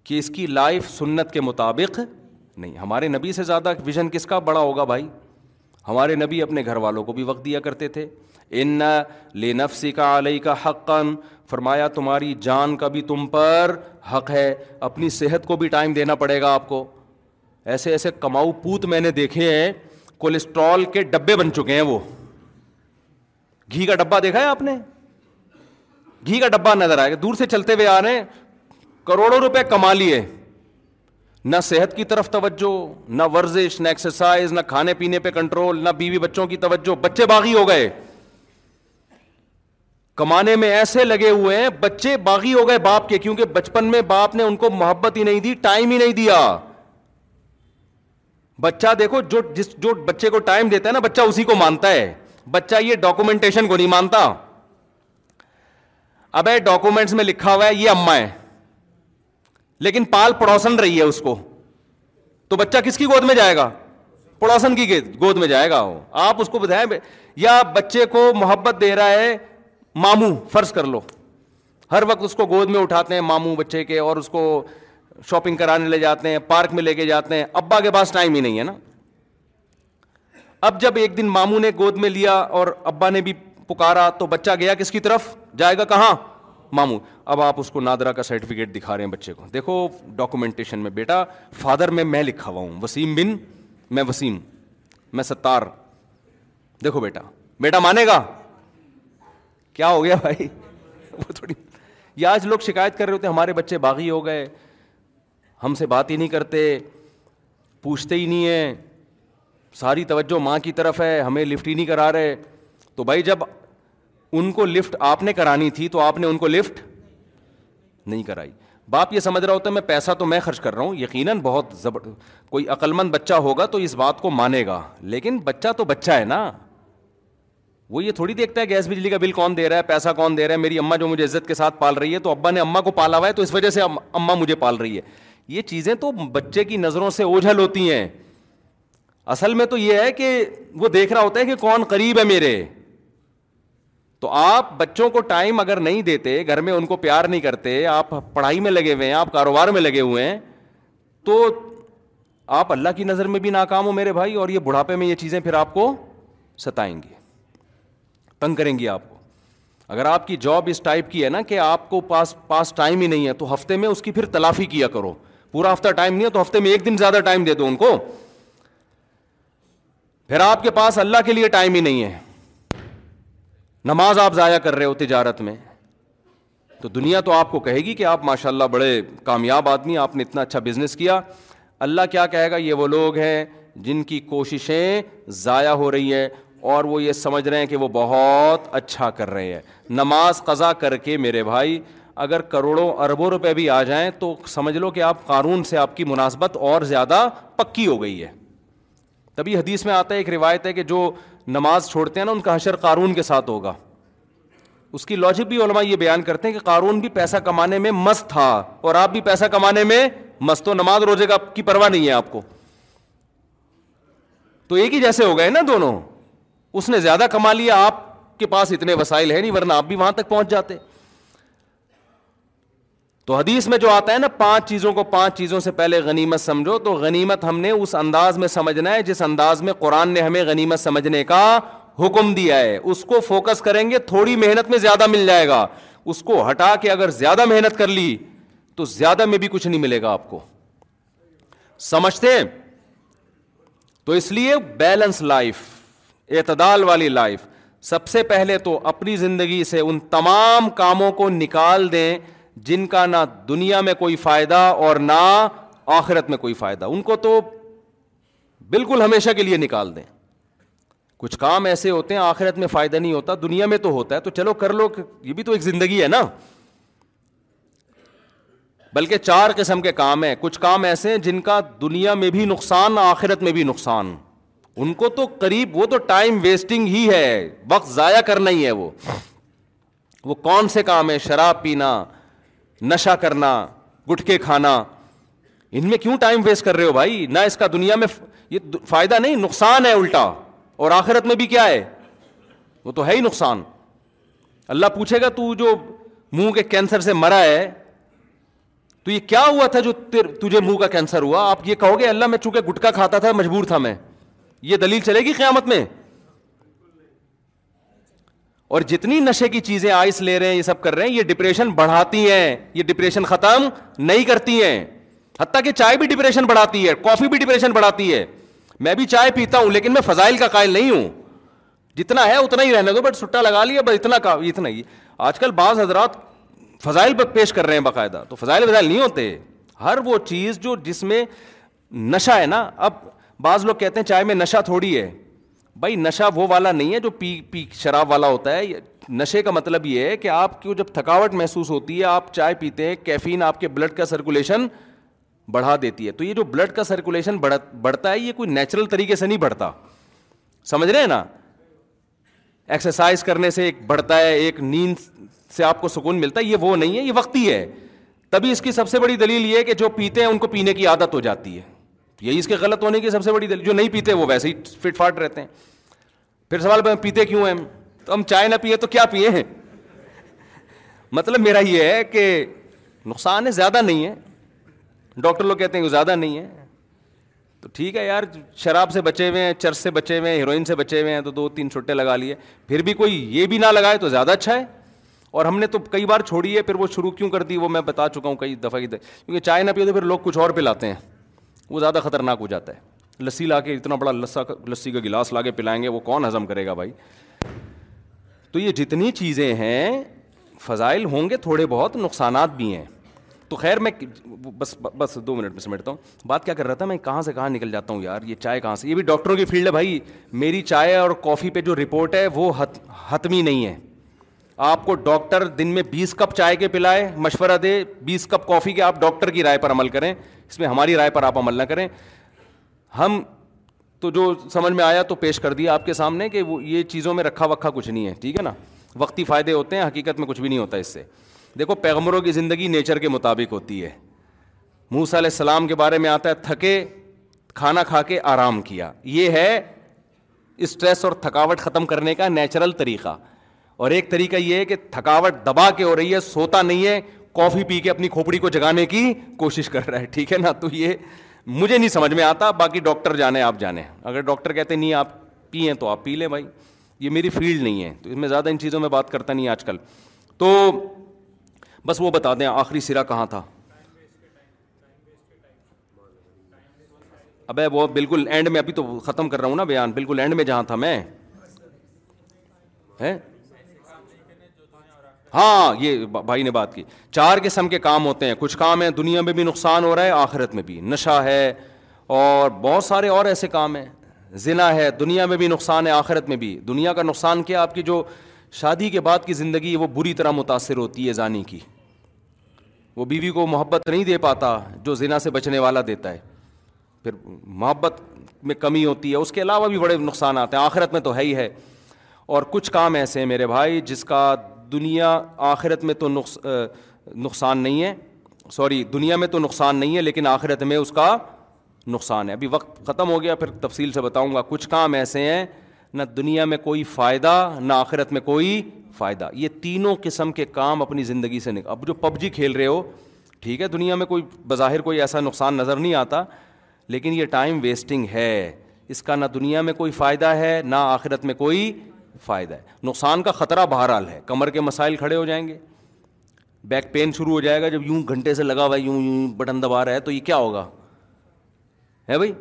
کہ اس کی لائف سنت کے مطابق نہیں۔ ہمارے نبی سے زیادہ ویژن کس کا بڑا ہوگا بھائی؟ ہمارے نبی اپنے گھر والوں کو بھی وقت دیا کرتے تھے۔ ان لے نفسی کا علیہ کا حقن فرمایا تمہاری جان کا بھی تم پر حق ہے۔ اپنی صحت کو بھی ٹائم دینا پڑے گا آپ کو۔ ایسے ایسے کماؤ پوت میں نے دیکھے ہیں۔ کولیسٹرول کے ڈبے بن چکے ہیں وہ۔ گھی کا ڈبہ دیکھا ہے آپ نے؟ گھی کا ڈبہ نظر آئے گا۔ دور سے چلتے ہوئے آ رہے ہیں۔ کروڑوں روپے کما لیے۔ نہ صحت کی طرف توجہ، نہ ورزش، نہ ایکسرسائز نہ کھانے پینے پہ کنٹرول نہ بیوی بچوں کی توجہ۔ بچے باغی ہو گئے۔ کمانے میں ایسے لگے ہوئے ہیں، بچے باغی ہو گئے باپ کے۔ کیونکہ بچپن میں باپ نے ان کو محبت ہی نہیں دی ٹائم ہی نہیں دیا۔ بچہ دیکھو، جو جس جو بچے کو ٹائم دیتا ہے نا، بچہ اسی کو مانتا ہے۔ بچہ یہ ڈاکومنٹیشن کو نہیں مانتا۔ اب ڈاکومینٹس میں لکھا ہوا ہے، یہ اما ہے لیکن پال پڑوسن رہی ہے اس کو۔ تو بچہ کس کی گود میں جائے گا؟ پڑوسن کی گود میں جائے گا۔ وہ آپ اس کو بتائیں، یا بچے کو محبت دے رہا ہے، ماموں، فرض کر لو۔ ہر وقت اس کو گود میں اٹھاتے ہیں ماموں بچے کے، اور اس کو شاپنگ کرانے لے جاتے ہیں، پارک میں لے کے جاتے ہیں۔ ابا کے پاس ٹائم ہی نہیں ہے نا۔ اب جب ایک دن ماموں نے گود میں لیا اور ابا نے بھی پکارا تو بچہ گیا کس کی طرف؟ جائے گا کہاں؟ ماموں، اب آپ اس کو نادرا کا سرٹیفکیٹ دکھا رہے ہیں بچے کو۔ دیکھو ڈاکومنٹیشن میں بیٹا فادر میں میں لکھا ہوا ہوں، وسیم بن، میں وسیم، میں ستار۔ دیکھو بیٹا بیٹا مانے گا؟ کیا ہو گیا بھائی؟ وہ تھوڑی یا آج لوگ شکایت کر رہے ہوتے ہمارے بچے باغی ہو گئے، ہم سے بات ہی نہیں کرتے، پوچھتے ہی نہیں ہیں۔ ساری توجہ ماں کی طرف ہے، ہمیں لفٹ ہی نہیں کرا رہے۔ تو بھائی جب ان کو لفٹ آپ نے کرانی تھی تو آپ نے ان کو لفٹ نہیں کرائی۔ باپ یہ سمجھ رہا ہوتا ہے میں پیسہ تو میں خرچ کر رہا ہوں، یقیناً بہت زبر کوئی عقلمند بچہ ہوگا تو اس بات کو مانے گا۔ لیکن بچہ تو بچہ ہے نا۔ وہ یہ تھوڑی دیکھتا ہے گیس بجلی کا بل کون دے رہا ہے، پیسہ کون دے رہا ہے۔ میری اما جو مجھے عزت کے ساتھ پال رہی ہے تو ابا نے اما کو پالا ہوا ہے تو اس وجہ سے اما مجھے پال رہی ہے۔ یہ چیزیں تو بچے کی نظروں سے اوجھل ہوتی ہیں۔ اصل میں تو یہ ہے کہ وہ دیکھ رہا ہوتا ہے کہ کون قریب ہے میرے۔ تو آپ بچوں کو ٹائم اگر نہیں دیتے، گھر میں ان کو پیار نہیں کرتے، آپ پڑھائی میں لگے ہوئے ہیں، آپ کاروبار میں لگے ہوئے ہیں، تو آپ اللہ کی نظر میں بھی ناکام ہو میرے بھائی، اور یہ بڑھاپے میں یہ چیزیں پھر آپ کو ستائیں گی، تنگ کریں گی آپ کو۔ اگر آپ کی جاب اس ٹائپ کی ہے نا کہ آپ کو پاس پاس ٹائم ہی نہیں ہے، تو ہفتے میں اس کی پھر تلافی کیا کرو۔ پورا ہفتہ ٹائم نہیں ہے، تو ہفتے میں ایک دن زیادہ ٹائم دے دو ان کو۔ پھر آپ کے پاس اللہ کے لیے ٹائم ہی نہیں ہے۔ نماز آپ ضائع کر رہے ہو تجارت میں، تو دنیا تو آپ کو کہے گی کہ آپ ماشاء اللہ بڑے کامیاب آدمی آپ نے اتنا اچھا بزنس کیا۔ اللہ کیا کہے گا؟ یہ وہ لوگ ہیں جن کی کوششیں ضائع ہو رہی ہیں اور وہ یہ سمجھ رہے ہیں کہ وہ بہت اچھا کر رہے ہیں۔ نماز قضا کر کے میرے بھائی، اگر کروڑوں اربوں روپے بھی آ جائیں تو سمجھ لو کہ آپ قانون سے آپ کی مناسبت اور زیادہ پکی ہو گئی ہے۔ تبھی حدیث میں آتا ہے، ایک روایت ہے کہ جو نماز چھوڑتے ہیں نا، ان کا حشر قارون کے ساتھ ہوگا۔ اس کی لاجک بھی علماء یہ بیان کرتے ہیں کہ قارون بھی پیسہ کمانے میں مست تھا اور آپ بھی پیسہ کمانے میں مست، تو نماز روزے کا کی پرواہ نہیں ہے آپ کو۔ تو ایک ہی جیسے ہو گئے نا دونوں۔ اس نے زیادہ کما لیا، آپ کے پاس اتنے وسائل ہیں نہیں، ورنہ آپ بھی وہاں تک پہنچ جاتے۔ تو حدیث میں جو آتا ہے نا، پانچ چیزوں کو پانچ چیزوں سے پہلے غنیمت سمجھو، تو غنیمت ہم نے اس انداز میں سمجھنا ہے جس انداز میں قرآن نے ہمیں غنیمت سمجھنے کا حکم دیا ہے۔ اس کو فوکس کریں گے، تھوڑی محنت میں زیادہ مل جائے گا۔ اس کو ہٹا کے اگر زیادہ محنت کر لی، تو زیادہ میں بھی کچھ نہیں ملے گا آپ کو۔ سمجھتے تو اس لیے بیلنس لائف اعتدال والی لائف سب سے پہلے تو اپنی زندگی سے ان تمام کاموں کو نکال دیں۔ جن کا نہ دنیا میں کوئی فائدہ اور نہ آخرت میں کوئی فائدہ۔ ان کو تو بالکل ہمیشہ کے لیے نکال دیں۔ کچھ کام ایسے ہوتے ہیں، آخرت میں فائدہ نہیں ہوتا، دنیا میں تو ہوتا ہے۔ تو چلو کر لو، یہ بھی تو ایک زندگی ہے نا۔ بلکہ چار قسم کے کام ہیں۔ کچھ کام ایسے ہیں جن کا دنیا میں بھی نقصان، آخرت میں بھی نقصان۔ ان کو تو قریب، وہ تو ٹائم ویسٹنگ ہی ہے۔ وقت ضائع کرنا ہی ہے وہ۔ وہ کون سے کام ہے شراب پینا نشہ کرنا گٹکے کھانا۔ ان میں کیوں ٹائم ویسٹ کر رہے ہو بھائی؟ نہ اس کا دنیا میں یہ فائدہ نہیں، نقصان ہے الٹا۔ اور آخرت میں بھی کیا ہے؟ وہ تو ہے ہی نقصان۔ اللہ پوچھے گا، تو جو منہ کے کینسر سے مرا ہے، تو یہ کیا ہوا تھا جو تجھے منہ کا کینسر ہوا؟ آپ یہ کہو گے، اللہ میں چونکہ گٹکا کھاتا تھا، مجبور تھا میں۔ یہ دلیل چلے گی قیامت میں؟ اور جتنی نشے کی چیزیں آئس لے رہے ہیں، یہ سب کر رہے ہیں، یہ ڈپریشن بڑھاتی ہیں۔ یہ ڈپریشن ختم نہیں کرتی ہیں۔ حتیٰ کہ چائے بھی ڈپریشن بڑھاتی ہے کافی بھی ڈپریشن بڑھاتی ہے۔ میں بھی چائے پیتا ہوں، لیکن میں فضائل کا قائل نہیں ہوں۔ جتنا ہے، اتنا ہی رہنے دو بٹ سٹا لگا لیا، بس اتنا کا اتنا ہی آج کل بعض حضرات فضائل پر پیش کر رہے ہیں باقاعدہ، تو فضائل وزائل نہیں ہوتے۔ ہر وہ چیز جو جس میں نشہ ہے نا، اب بعض لوگ کہتے ہیں چائے میں نشہ تھوڑی ہے۔ بھائی نشہ وہ والا نہیں ہے جو پی پی شراب والا ہوتا ہے. نشے کا مطلب یہ ہے کہ آپ کی جب تھکاوٹ محسوس ہوتی ہے، آپ چائے پیتے ہیں، کیفین آپ کے بلڈ کا سرکولیشن بڑھا دیتی ہے. تو یہ جو بلڈ کا سرکولیشن بڑھتا ہے، یہ کوئی نیچرل طریقے سے نہیں بڑھتا. سمجھ رہے ہیں نا؟ ایکسرسائز کرنے سے ایک بڑھتا ہے، ایک نیند سے آپ کو سکون ملتا ہے. یہ وہ نہیں ہے، یہ وقتی ہے. تبھی اس کی سب سے بڑی دلیل یہ ہے کہ جو پیتے ہیں، ان کو پینے کی عادت ہو جاتی ہے. یہی اس کے غلط ہونے کی سب سے بڑی دلیل جو نہیں پیتے وہ ویسے ہی فٹ فاٹ رہتے ہیں۔ پھر سوال پہ پیتے کیوں ہیں تو ہم چائے نہ پیے تو کیا پیے ہیں؟ مطلب میرا یہ ہے کہ نقصان ہے زیادہ نہیں ہے۔ ڈاکٹر لوگ کہتے ہیں کہ زیادہ نہیں ہے۔ تو ٹھیک ہے یار، شراب سے بچے ہوئے ہیں، چرس سے بچے ہوئے ہیں، ہیروئن سے بچے ہوئے ہیں، تو دو تین چھٹے لگا لیے۔ پھر بھی کوئی یہ بھی نہ لگائے تو زیادہ اچھا ہے۔ اور ہم نے تو کئی بار چھوڑی ہے، پھر وہ شروع کیوں کر دی وہ میں بتا چکا ہوں کئی دفعہ کی کیونکہ چائے نہ پیو تو پھر لوگ کچھ اور پلاتے ہیں۔ وہ زیادہ خطرناک ہو جاتا ہے۔ لسی لا کے اتنا بڑا لسا لسی کا گلاس لا کے پلائیں گے، وہ کون ہضم کرے گا بھائی؟ تو یہ جتنی چیزیں ہیں، فضائل ہوں گے، تھوڑے بہت نقصانات بھی ہیں۔ تو خیر میں بس بس دو منٹ میں سمیٹتا ہوں۔ بات کیا کر رہا تھا میں؟ کہاں سے کہاں نکل جاتا ہوں یار؟ یہ چائے کہاں سے؟ یہ بھی ڈاکٹروں کی فیلڈ ہے بھائی۔ میری چائے اور کافی پہ جو رپورٹ ہے، وہ حتمی نہیں ہے۔ آپ کو ڈاکٹر دن میں بیس کپ چائے کے پلائے، مشورہ دے، بیس کپ کافی کے آپ ڈاکٹر کی رائے پر عمل کریں۔ اس میں ہماری رائے پر آپ عمل نہ کریں۔ ہم تو جو سمجھ میں آیا تو پیش کر دیا آپ کے سامنے کہ وہ یہ چیزوں میں رکھا وکھا کچھ نہیں ہے، ٹھیک ہے نا؟ وقتی فائدے ہوتے ہیں، حقیقت میں کچھ بھی نہیں ہوتا اس سے۔ دیکھو، پیغمبروں کی زندگی نیچر کے مطابق ہوتی ہے۔ موسا علیہ السلام کے بارے میں آتا ہے، تھکے، کھانا کھا کے آرام کیا۔ یہ ہے اسٹریس اور تھکاوٹ ختم کرنے کا نیچرل طریقہ۔ اور ایک طریقہ یہ ہے کہ تھکاوٹ دبا کے ہو رہی ہے، سوتا نہیں ہے کافی پی کے اپنی کھوپڑی کو جگانے کی کوشش کر رہا ہے۔ ٹھیک ہے نا؟ تو یہ مجھے نہیں سمجھ میں آتا۔ باقی ڈاکٹر جانے، آپ جانے۔ اگر ڈاکٹر کہتے نہیں، آپ پئیں تو آپ پی لیں بھائی۔ یہ میری فیلڈ نہیں ہے۔ تو اس میں زیادہ ان چیزوں میں بات کرتا نہیں آج کل۔ تو بس وہ بتا دیں، آخری سرا کہاں تھا؟ ابے وہ بالکل اینڈ میں، ابھی تو ختم کر رہا ہوں نا بیان۔ بالکل اینڈ میں جہاں تھا میں۔ ہاں یہ بھائی نے بات کی۔ چار قسم کے کام ہوتے ہیں۔ کچھ کام ہیں، دنیا میں بھی نقصان ہو رہا ہے، آخرت میں بھی۔ نشہ ہے اور بہت سارے اور ایسے کام ہیں۔ ذنا ہے، دنیا میں بھی نقصان ہے، آخرت میں بھی۔ دنیا کا نقصان کیا؟ آپ کی جو شادی کے بعد کی زندگی، وہ بری طرح متاثر ہوتی ہے زانی کی۔ وہ بیوی کو محبت نہیں دے پاتا، جو زنا سے بچنے والا دیتا ہے۔ پھر محبت میں کمی ہوتی ہے۔ اس کے علاوہ بھی بڑے نقصانات ہیں۔ آخرت میں تو ہے ہی ہے۔ اور کچھ کام ایسے ہیں میرے بھائی، جس کا دنیا آخرت میں تو نقص نقصان نہیں ہے۔ سوری، دنیا میں تو نقصان نہیں ہے، لیکن آخرت میں اس کا نقصان ہے۔ ابھی وقت ختم ہو گیا، پھر تفصیل سے بتاؤں گا۔ کچھ کام ایسے ہیں، نہ دنیا میں کوئی فائدہ، نہ آخرت میں کوئی فائدہ۔ یہ تینوں قسم کے کام اپنی زندگی سے نکل اب جو پب جی کھیل رہے ہو، ٹھیک ہے، دنیا میں کوئی بظاہر کوئی ایسا نقصان نظر نہیں آتا، لیکن یہ ٹائم ویسٹنگ ہے۔ اس کا نہ دنیا میں کوئی فائدہ ہے، نہ آخرت میں کوئی فائدہ ہے۔ نقصان کا خطرہ بہرحال ہے۔ کمر کے مسائل کھڑے ہو جائیں گے۔ بیک پین شروع ہو جائے گا جب یوں گھنٹے سے لگا ہوا یوں یوں بٹن دبا رہا ہے، تو یہ کیا ہوگا؟ ہے بھائی؟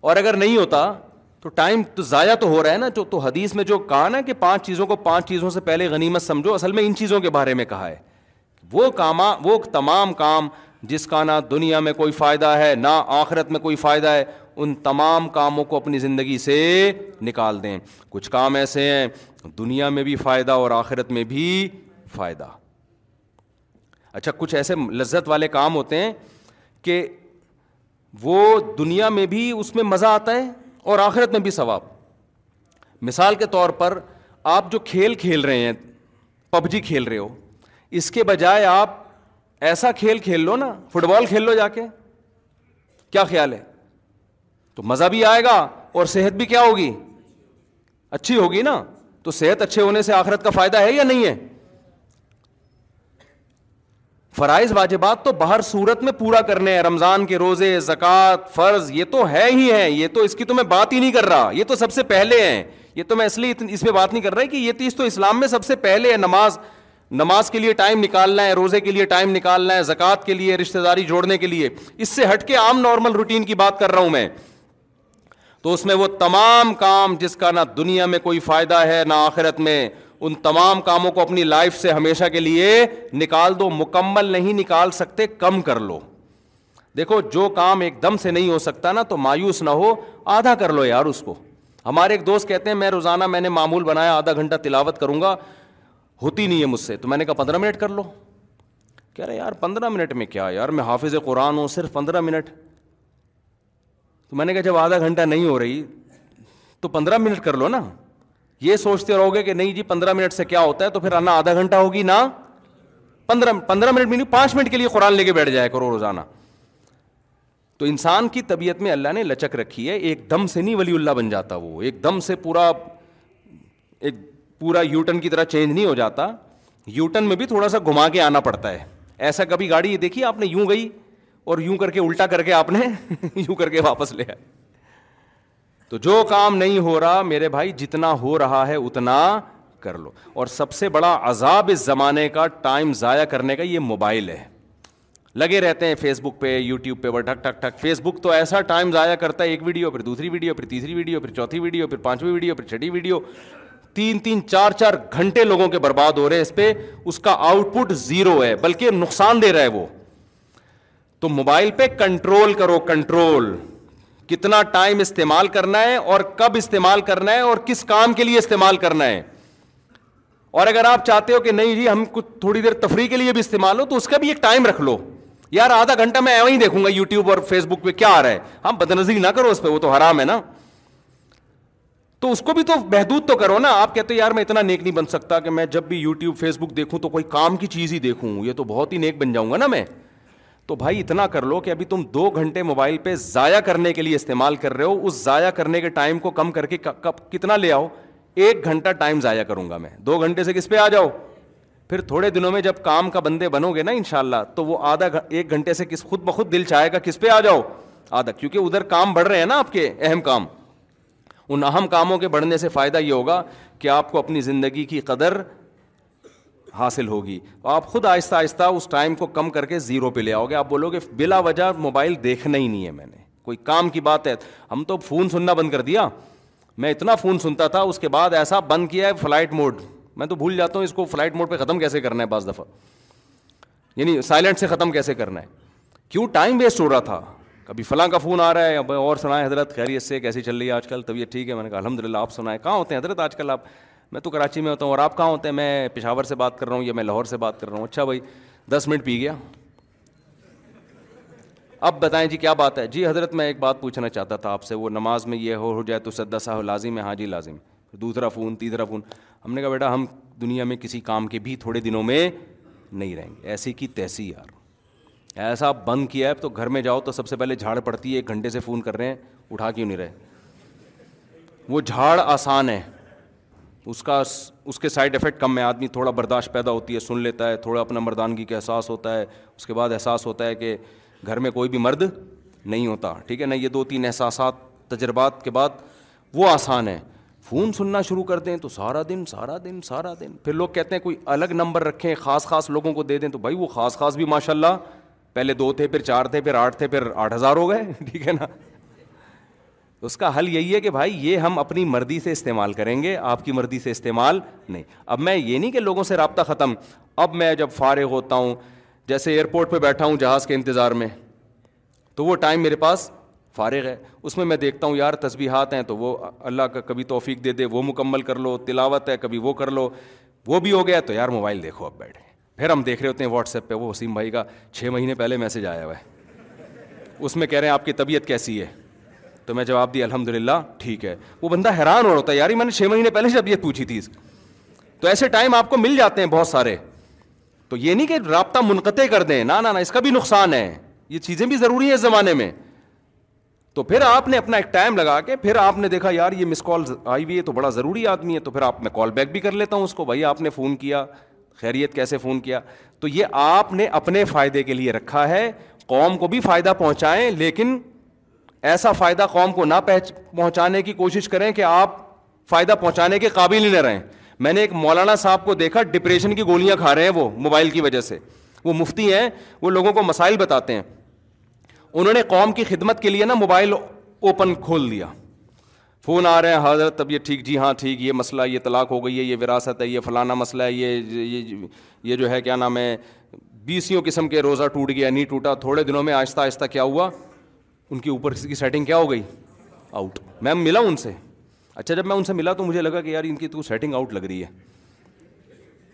اور اگر نہیں ہوتا، تو ٹائم تو ضائع تو ہو رہا ہے نا۔ جو تو حدیث میں جو کہا نا کہ پانچ چیزوں کو پانچ چیزوں سے پہلے غنیمت سمجھو، اصل میں ان چیزوں کے بارے میں کہا ہے۔ وہ کام وہ تمام کام جس کا نہ دنیا میں کوئی فائدہ ہے، نہ آخرت میں کوئی فائدہ ہے ان تمام کاموں کو اپنی زندگی سے نکال دیں۔ کچھ کام ایسے ہیں، دنیا میں بھی فائدہ اور آخرت میں بھی فائدہ۔ اچھا کچھ ایسے لذت والے کام ہوتے ہیں کہ وہ دنیا میں بھی اس میں مزہ آتا ہے اور آخرت میں بھی ثواب۔ مثال کے طور پر آپ جو کھیل کھیل رہے ہیں، پب جی کھیل رہے ہو، اس کے بجائے آپ ایسا کھیل کھیل لو نا، فٹ بال کھیل لو جا کے۔ کیا خیال ہے؟ تو مزہ بھی آئے گا اور صحت بھی کیا ہوگی؟ اچھی ہوگی نا؟ تو صحت اچھے ہونے سے آخرت کا فائدہ ہے یا نہیں ہے؟ فرائض واجبات تو باہر صورت میں پورا کرنے ہیں، رمضان کے روزے، زکوٰۃ، فرض، یہ تو ہے ہی ہے یہ تو اس کی تو میں بات ہی نہیں کر رہا، یہ تو سب سے پہلے ہیں، یہ تو میں اس لیے اس میں بات نہیں کر رہا کہ یہ چیز تو اسلام میں سب سے پہلے ہے، نماز نماز کے لیے ٹائم نکالنا ہے، روزے کے لیے ٹائم نکالنا ہے، زکوٰۃ کے لیے، رشتہ داری جوڑنے کے لیے۔ اس سے ہٹ کے عام نارمل روٹین کی بات کر رہا ہوں میں۔ تو اس میں وہ تمام کام جس کا نہ دنیا میں کوئی فائدہ ہے نہ آخرت میں، ان تمام کاموں کو اپنی لائف سے ہمیشہ کے لیے نکال دو، مکمل نہیں نکال سکتے، کم کر لو۔ دیکھو، جو کام ایک دم سے نہیں ہو سکتا نا، تو مایوس نہ ہو، آدھا کر لو یار اس کو۔ ہمارے ایک دوست کہتے ہیں، میں روزانہ میں نے معمول بنایا، آدھا گھنٹہ تلاوت کروں گا۔ ہوتی نہیں ہے مجھ سے۔ تو میں نے کہا، پندرہ منٹ کر لو۔ کہہ رہے، یار، پندرہ منٹ میں کیا یار، میں حافظ قرآن ہوں، صرف پندرہ منٹ۔ تو میں نے کہا جب آدھا گھنٹہ نہیں ہو رہی، تو پندرہ منٹ کر لو نا۔ یہ سوچتے رہو گے کہ نہیں جی پندرہ منٹ سے کیا ہوتا ہے؟ تو پھر نہ آدھا گھنٹہ ہوگی نا۔ پندرہ پندرہ منٹ میں نہیں پانچ منٹ کے لیے قرآن لے کے بیٹھ جائے کرو روزانہ۔ تو انسان کی طبیعت میں اللہ نے لچک رکھی ہے، ایک دم سے نہیں ولی اللہ بن جاتا وہ۔ ایک دم سے پورا، ایک پورا یوٹن کی طرح چینج نہیں ہو جاتا۔ یوٹن میں بھی تھوڑا سا گھما کے آنا پڑتا ہے۔ ایسا کبھی گاڑی یہ دیکھی آپ نے؟ یوں گئی۔ اور یوں کر کے الٹا کر کے آپ نے یوں کر کے واپس لے آئے۔ تو جو کام نہیں ہو رہا میرے بھائی، جتنا ہو رہا ہے اتنا کر لو۔ اور سب سے بڑا عذاب اس زمانے کا، ٹائم ضائع کرنے کا یہ موبائل ہے۔ لگے رہتے ہیں فیس بک پہ، یوٹیوب پہ ٹھک ٹھک ٹھک فیس بک تو ایسا ٹائم ضائع کرتا ہے، ایک ویڈیو، پھر دوسری ویڈیو، پھر تیسری ویڈیو، پھر چوتھی ویڈیو، پھر پانچویں ویڈیو، پھر چھٹی ویڈیو۔ تین تین، چار چار گھنٹے لوگوں کے برباد ہو رہے ہیں اس پہ۔ اس کا آؤٹ پٹ زیرو ہے، بلکہ نقصان دے رہا ہے وہ۔ تو موبائل پہ کنٹرول کرو، کنٹرول۔ کتنا ٹائم استعمال کرنا ہے اور کب استعمال کرنا ہے اور کس کام کے لیے استعمال کرنا ہے۔ اور اگر آپ چاہتے ہو کہ نہیں جی ہم کچھ تھوڑی دیر تفریح کے لیے بھی استعمال ہو، تو اس کا بھی ایک ٹائم رکھ لو۔ یار، آدھا گھنٹہ میں ایویں ہی دیکھوں گا یوٹیوب اور فیس بک پہ کیا آ رہا ہے۔ ہم بد نظری نہ کرو اس پہ، وہ تو حرام ہے نا۔ تو اس کو بھی تو محدود تو کرو نا۔ آپ کہتے یار، میں اتنا نیک نہیں بن سکتا کہ میں جب بھی یوٹیوب فیس بک دیکھوں تو کوئی کام کی چیز ہی دیکھوں۔ یہ تو بہت ہی نیک بن جاؤں گا نا میں۔ تو بھائی اتنا کر لو کہ ابھی تم دو گھنٹے موبائل پہ ضائع کرنے کے لیے استعمال کر رہے ہو۔ اس ضائع کرنے کے ٹائم کو کم کر کے کتنا لے آؤ؟ ایک گھنٹہ ٹائم ضائع کروں گا میں۔ دو گھنٹے سے کس پہ آ جاؤ؟ پھر تھوڑے دنوں میں جب کام کا بندے بنو گے نا ان شاء اللہ تو وہ آدھا ایک گھنٹے سے کس خود بخود دل چاہے گا کس پہ آ جاؤ؟ آدھا، کیونکہ ادھر کام بڑھ رہے ہیں نا آپ کے اہم کام۔ ان اہم کاموں کے بڑھنے سے فائدہ یہ ہوگا کہ آپ کو اپنی زندگی کی قدر حاصل ہوگی۔ آپ خود آہستہ آہستہ اس ٹائم کو کم کر کے زیرو پہ لے آؤ گے۔ آپ بولو گے، بلا وجہ موبائل دیکھنا ہی نہیں ہے میں نے۔ کوئی کام کی بات ہے؟ ہم تو فون سننا بند کر دیا۔ میں اتنا فون سنتا تھا، اس کے بعد ایسا بند کیا ہے فلائٹ موڈ میں تو بھول جاتا ہوں اس کو فلائٹ موڈ پہ ختم کیسے کرنا ہے بعض دفعہ۔ یعنی سائلنٹ سے ختم کیسے کرنا ہے؟ کیوں ٹائم ویسٹ ہو رہا تھا؟ کبھی فلاں کا فون آ رہا ہے اور سنائیں حضرت، خیریت سے کیسی چل رہی ہے آج کل؟ طبیعت ٹھیک ہے؟ میں نے کہا الحمد للہ آپ سنائیں۔ کہاں ہوتے ہیں حضرت آج کل آپ؟ میں تو کراچی میں ہوتا ہوں اور آپ کہاں ہوتے ہیں؟ میں پشاور سے بات کر رہا ہوں یا میں لاہور سے بات کر رہا ہوں۔ اچھا بھائی، دس منٹ پی گیا۔ اب بتائیں جی کیا بات ہے؟ جی حضرت، میں ایک بات پوچھنا چاہتا تھا آپ سے۔ وہ نماز میں یہ ہو ہو جائے تو سدا صاحب لازم ہے؟ ہاں جی لازم۔ دوسرا فون، تیسرا فون۔ ہم نے کہا، بیٹا، ہم دنیا میں کسی کام کے بھی تھوڑے دنوں میں نہیں رہیں گے۔ ایسی کی تیسی یار۔ ایسا بند کیا ہے تو گھر میں جاؤ تو سب سے پہلے جھاڑ پڑتی ہے، ایک گھنٹے سے فون کر رہے ہیں، اٹھا کیوں نہیں رہے؟ وہ جھاڑ آسان ہے۔ اس کا اس کے سائڈ افیکٹ کم ہے آدمی تھوڑا برداشت پیدا ہوتی ہے، سن لیتا ہے، تھوڑا اپنا مردانگی کا احساس ہوتا ہے۔ اس کے بعد احساس ہوتا ہے کہ گھر میں کوئی بھی مرد نہیں ہوتا، ٹھیک ہے نا؟ یہ دو تین احساسات، تجربات کے بعد وہ آسان ہے فون سننا شروع کر دیں تو سارا دن سارا دن سارا دن۔ پھر لوگ کہتے ہیں کوئی الگ نمبر رکھیں، خاص خاص لوگوں کو دے دیں تو بھائی وہ خاص خاص بھی ماشاء اللہ پہلے دو تھے، پھر چار تھے، پھر آٹھ تھے، پھر آٹھ ہزار ہو گئے، ٹھیک ہے نا؟ اس کا حل یہی ہے کہ بھائی یہ ہم اپنی مرضی سے استعمال کریں گے، آپ کی مرضی سے استعمال نہیں۔ اب میں یہ نہیں کہ لوگوں سے رابطہ ختم۔ اب میں جب فارغ ہوتا ہوں، جیسے ایئرپورٹ پہ بیٹھا ہوں جہاز کے انتظار میں، تو وہ ٹائم میرے پاس فارغ ہے۔ اس میں میں دیکھتا ہوں، یار تصبیحات ہیں تو وہ اللہ کا کبھی توفیق دے دے، وہ مکمل کر لو، تلاوت ہے، کبھی وہ کر لو۔ وہ بھی ہو گیا تو یار موبائل دیکھو، اب بیٹھے۔ پھر ہم دیکھ رہے ہوتے ہیں واٹس ایپ پہ، وہ وسیم بھائی کا چھ مہینے پہلے میسج آیا ہوا ہے۔ اس میں کہہ رہے ہیں، آپ کی طبیعت کیسی ہے؟ تو میں جواب دی الحمد للہ ٹھیک ہے۔ وہ بندہ حیران ہو رہا ہوتا ہے یار میں نے چھ مہینے پہلے سے طبیعت پوچھی تھی تو ایسے ٹائم آپ کو مل جاتے ہیں بہت سارے۔ تو یہ نہیں کہ رابطہ منقطع کر دیں نہ نہ، اس کا بھی نقصان ہے۔ یہ چیزیں بھی ضروری ہیں اس زمانے میں۔ تو پھر آپ نے اپنا ایک ٹائم لگا کے پھر آپ نے دیکھا، یار، یہ مس کال آئی ہوئی ہے تو بڑا ضروری آدمی ہے، تو پھر آپ، میں کال بیک بھی کر لیتا ہوں اس کو۔ بھائی، آپ نے فون کیا۔ خیریت، کیسے فون کیا؟ تو یہ آپ نے اپنے فائدے کے لیے رکھا ہے، قوم کو بھی فائدہ پہنچائیں، لیکن ایسا فائدہ قوم کو نہ پہنچانے کی کوشش کریں کہ آپ فائدہ پہنچانے کے قابل ہی نہ رہیں۔ میں نے ایک مولانا صاحب کو دیکھا، ڈپریشن کی گولیاں کھا رہے ہیں وہ، موبائل کی وجہ سے۔ وہ مفتی ہیں، وہ لوگوں کو مسائل بتاتے ہیں۔ انہوں نے قوم کی خدمت کے لیے نا موبائل اوپن کھول دیا۔ فون آ رہے ہیں، حضرت طب یہ ٹھیک جی ہاں ٹھیک، یہ مسئلہ، یہ طلاق ہو گئی ہے، یہ وراثت ہے، یہ فلانا مسئلہ ہے، یہ یہ جو ہے، کیا نام ہے، بیسیوں قسم کے روزہ ٹوٹ گیا نہیں ٹوٹا، تھوڑے دنوں میں آہستہ آہستہ کیا ہوا؟ ان کے اوپر کی سیٹنگ کیا ہو گئی؟ آؤٹ میں ملا ان سے. اچھا جب میں ان سے ملا تو مجھے لگا کہ یار ان کی تو سیٹنگ آؤٹ لگ رہی ہے۔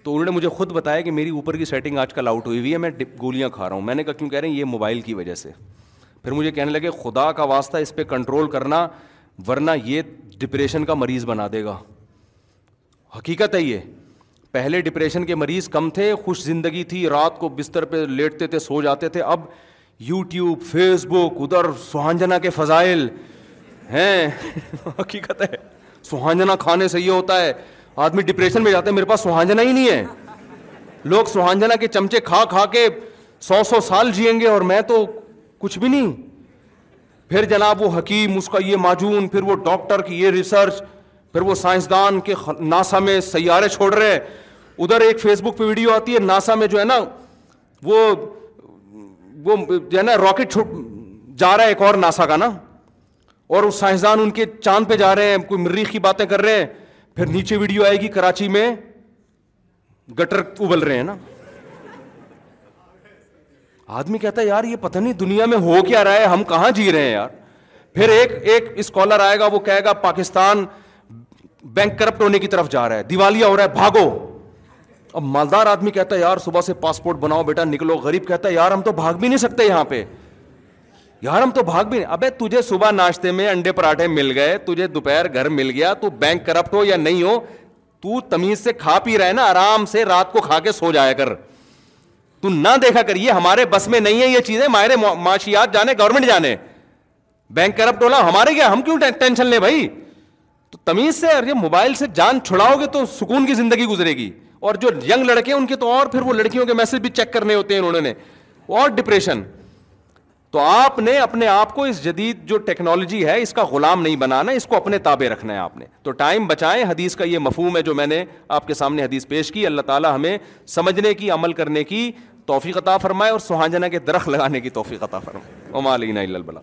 تو انہوں نے مجھے خود بتایا کہ میری اوپر کی سیٹنگ آج کل آؤٹ ہوئی ہوئی ہے، میں گولیاں کھا رہا ہوں۔ میں نے کہا، کیوں کہہ رہے ہیں؟ یہ موبائل کی وجہ سے۔ پھر مجھے کہنے لگے، خدا کا واسطہ اس پہ کنٹرول کرنا، ورنہ یہ ڈپریشن کا مریض بنا دے گا۔ حقیقت ہے یہ۔ پہلے ڈپریشن کے مریض کم تھے، خوش زندگی تھی، رات کو بستر پہ لیٹتے تھے، سو جاتے تھے۔ اب یوٹیوب فیس بک ادھر سہانجنا کے فضائل ہیں۔ حقیقت ہے۔ سہانجنا کھانے سے یہ ہوتا ہے آدمی ڈپریشن میں جاتا ہے میرے پاس سہانجنا ہی نہیں ہے۔ لوگ سہانجنا کے چمچے کھا کھا کے سو سو سال جئیں گے اور میں تو کچھ بھی نہیں۔ پھر جناب وہ حکیم اس کا یہ معجون پھر وہ ڈاکٹر کی یہ ریسرچ پھر وہ سائنسدان کے ناسا میں سیارے چھوڑ رہے۔ ہیں ادھر ایک فیس بک پہ ویڈیو آتی ہے ناسا میں جو ہے نا وہ وہ جو ہے نا راکٹ جا رہا ہے ایک اور ناسا کا نا، اور وہ سائنسدان ان کے چاند پہ جا رہے ہیں، کوئی مریخ کی باتیں کر رہے ہیں، پھر نیچے ویڈیو آئے گی کراچی میں، گٹر ابل رہے ہیں نا۔ آدمی کہتا ہے، یار یہ پتہ نہیں دنیا میں ہو کیا رہا ہے، ہم کہاں جی رہے ہیں یار۔ پھر ایک ایک اسکالر آئے گا، وہ کہے گا، پاکستان بینک کرپٹ ہونے کی طرف جا رہا ہے دیوالیہ ہو رہا ہے، بھاگو۔ اب مالدار آدمی کہتا ہے، یار صبح سے پاسپورٹ بناؤ بیٹا، نکلو غریب. کہتا ہے، یار ہم تو بھاگ بھی نہیں سکتے یہاں پہ. یار ہم تو بھاگ بھی نہیں ابے تجھے صبح ناشتے میں انڈے پراٹھے مل گئے، تجھے دوپہر گھر مل گیا، تو بینک کرپٹ ہو یا نہیں ہو، تو تمیز سے کھا پی رہا ہے نا، آرام سے رات کو کھا کے سو جایا کر۔ تو نہ دیکھا کر، یہ ہمارے بس میں نہیں ہے یہ چیزیں، ماہر معاشیات جانے گورنمنٹ جانے۔ بینک کرپٹ ہونا ہمارے کیا، ہم کیوں ٹینشن لیں بھائی؟ تو تمیز سے یہ موبائل سے جان چھڑاؤ گے تو سکون کی زندگی گزرے گی۔ اور جو ینگ لڑکے ان کے تو اور پھر وہ لڑکیوں کے میسج بھی چیک کرنے ہوتے ہیں انہوں نے۔ اور ڈپریشن تو آپ نے اپنے آپ کو اس جدید جو ٹیکنالوجی ہے، اس کا غلام نہیں بنانا، اس کو اپنے تابع رکھنا ہے آپ نے۔ تو ٹائم بچائیں، حدیث کا یہ مفہوم ہے جو میں نے آپ کے سامنے حدیث پیش کی۔ اللہ تعالیٰ ہمیں سمجھنے کی، عمل کرنے کی توفیق عطا فرمائے اور سہانجنا کے درخت لگانے کی توفیق عطا فرمائے۔ عما علینا البلا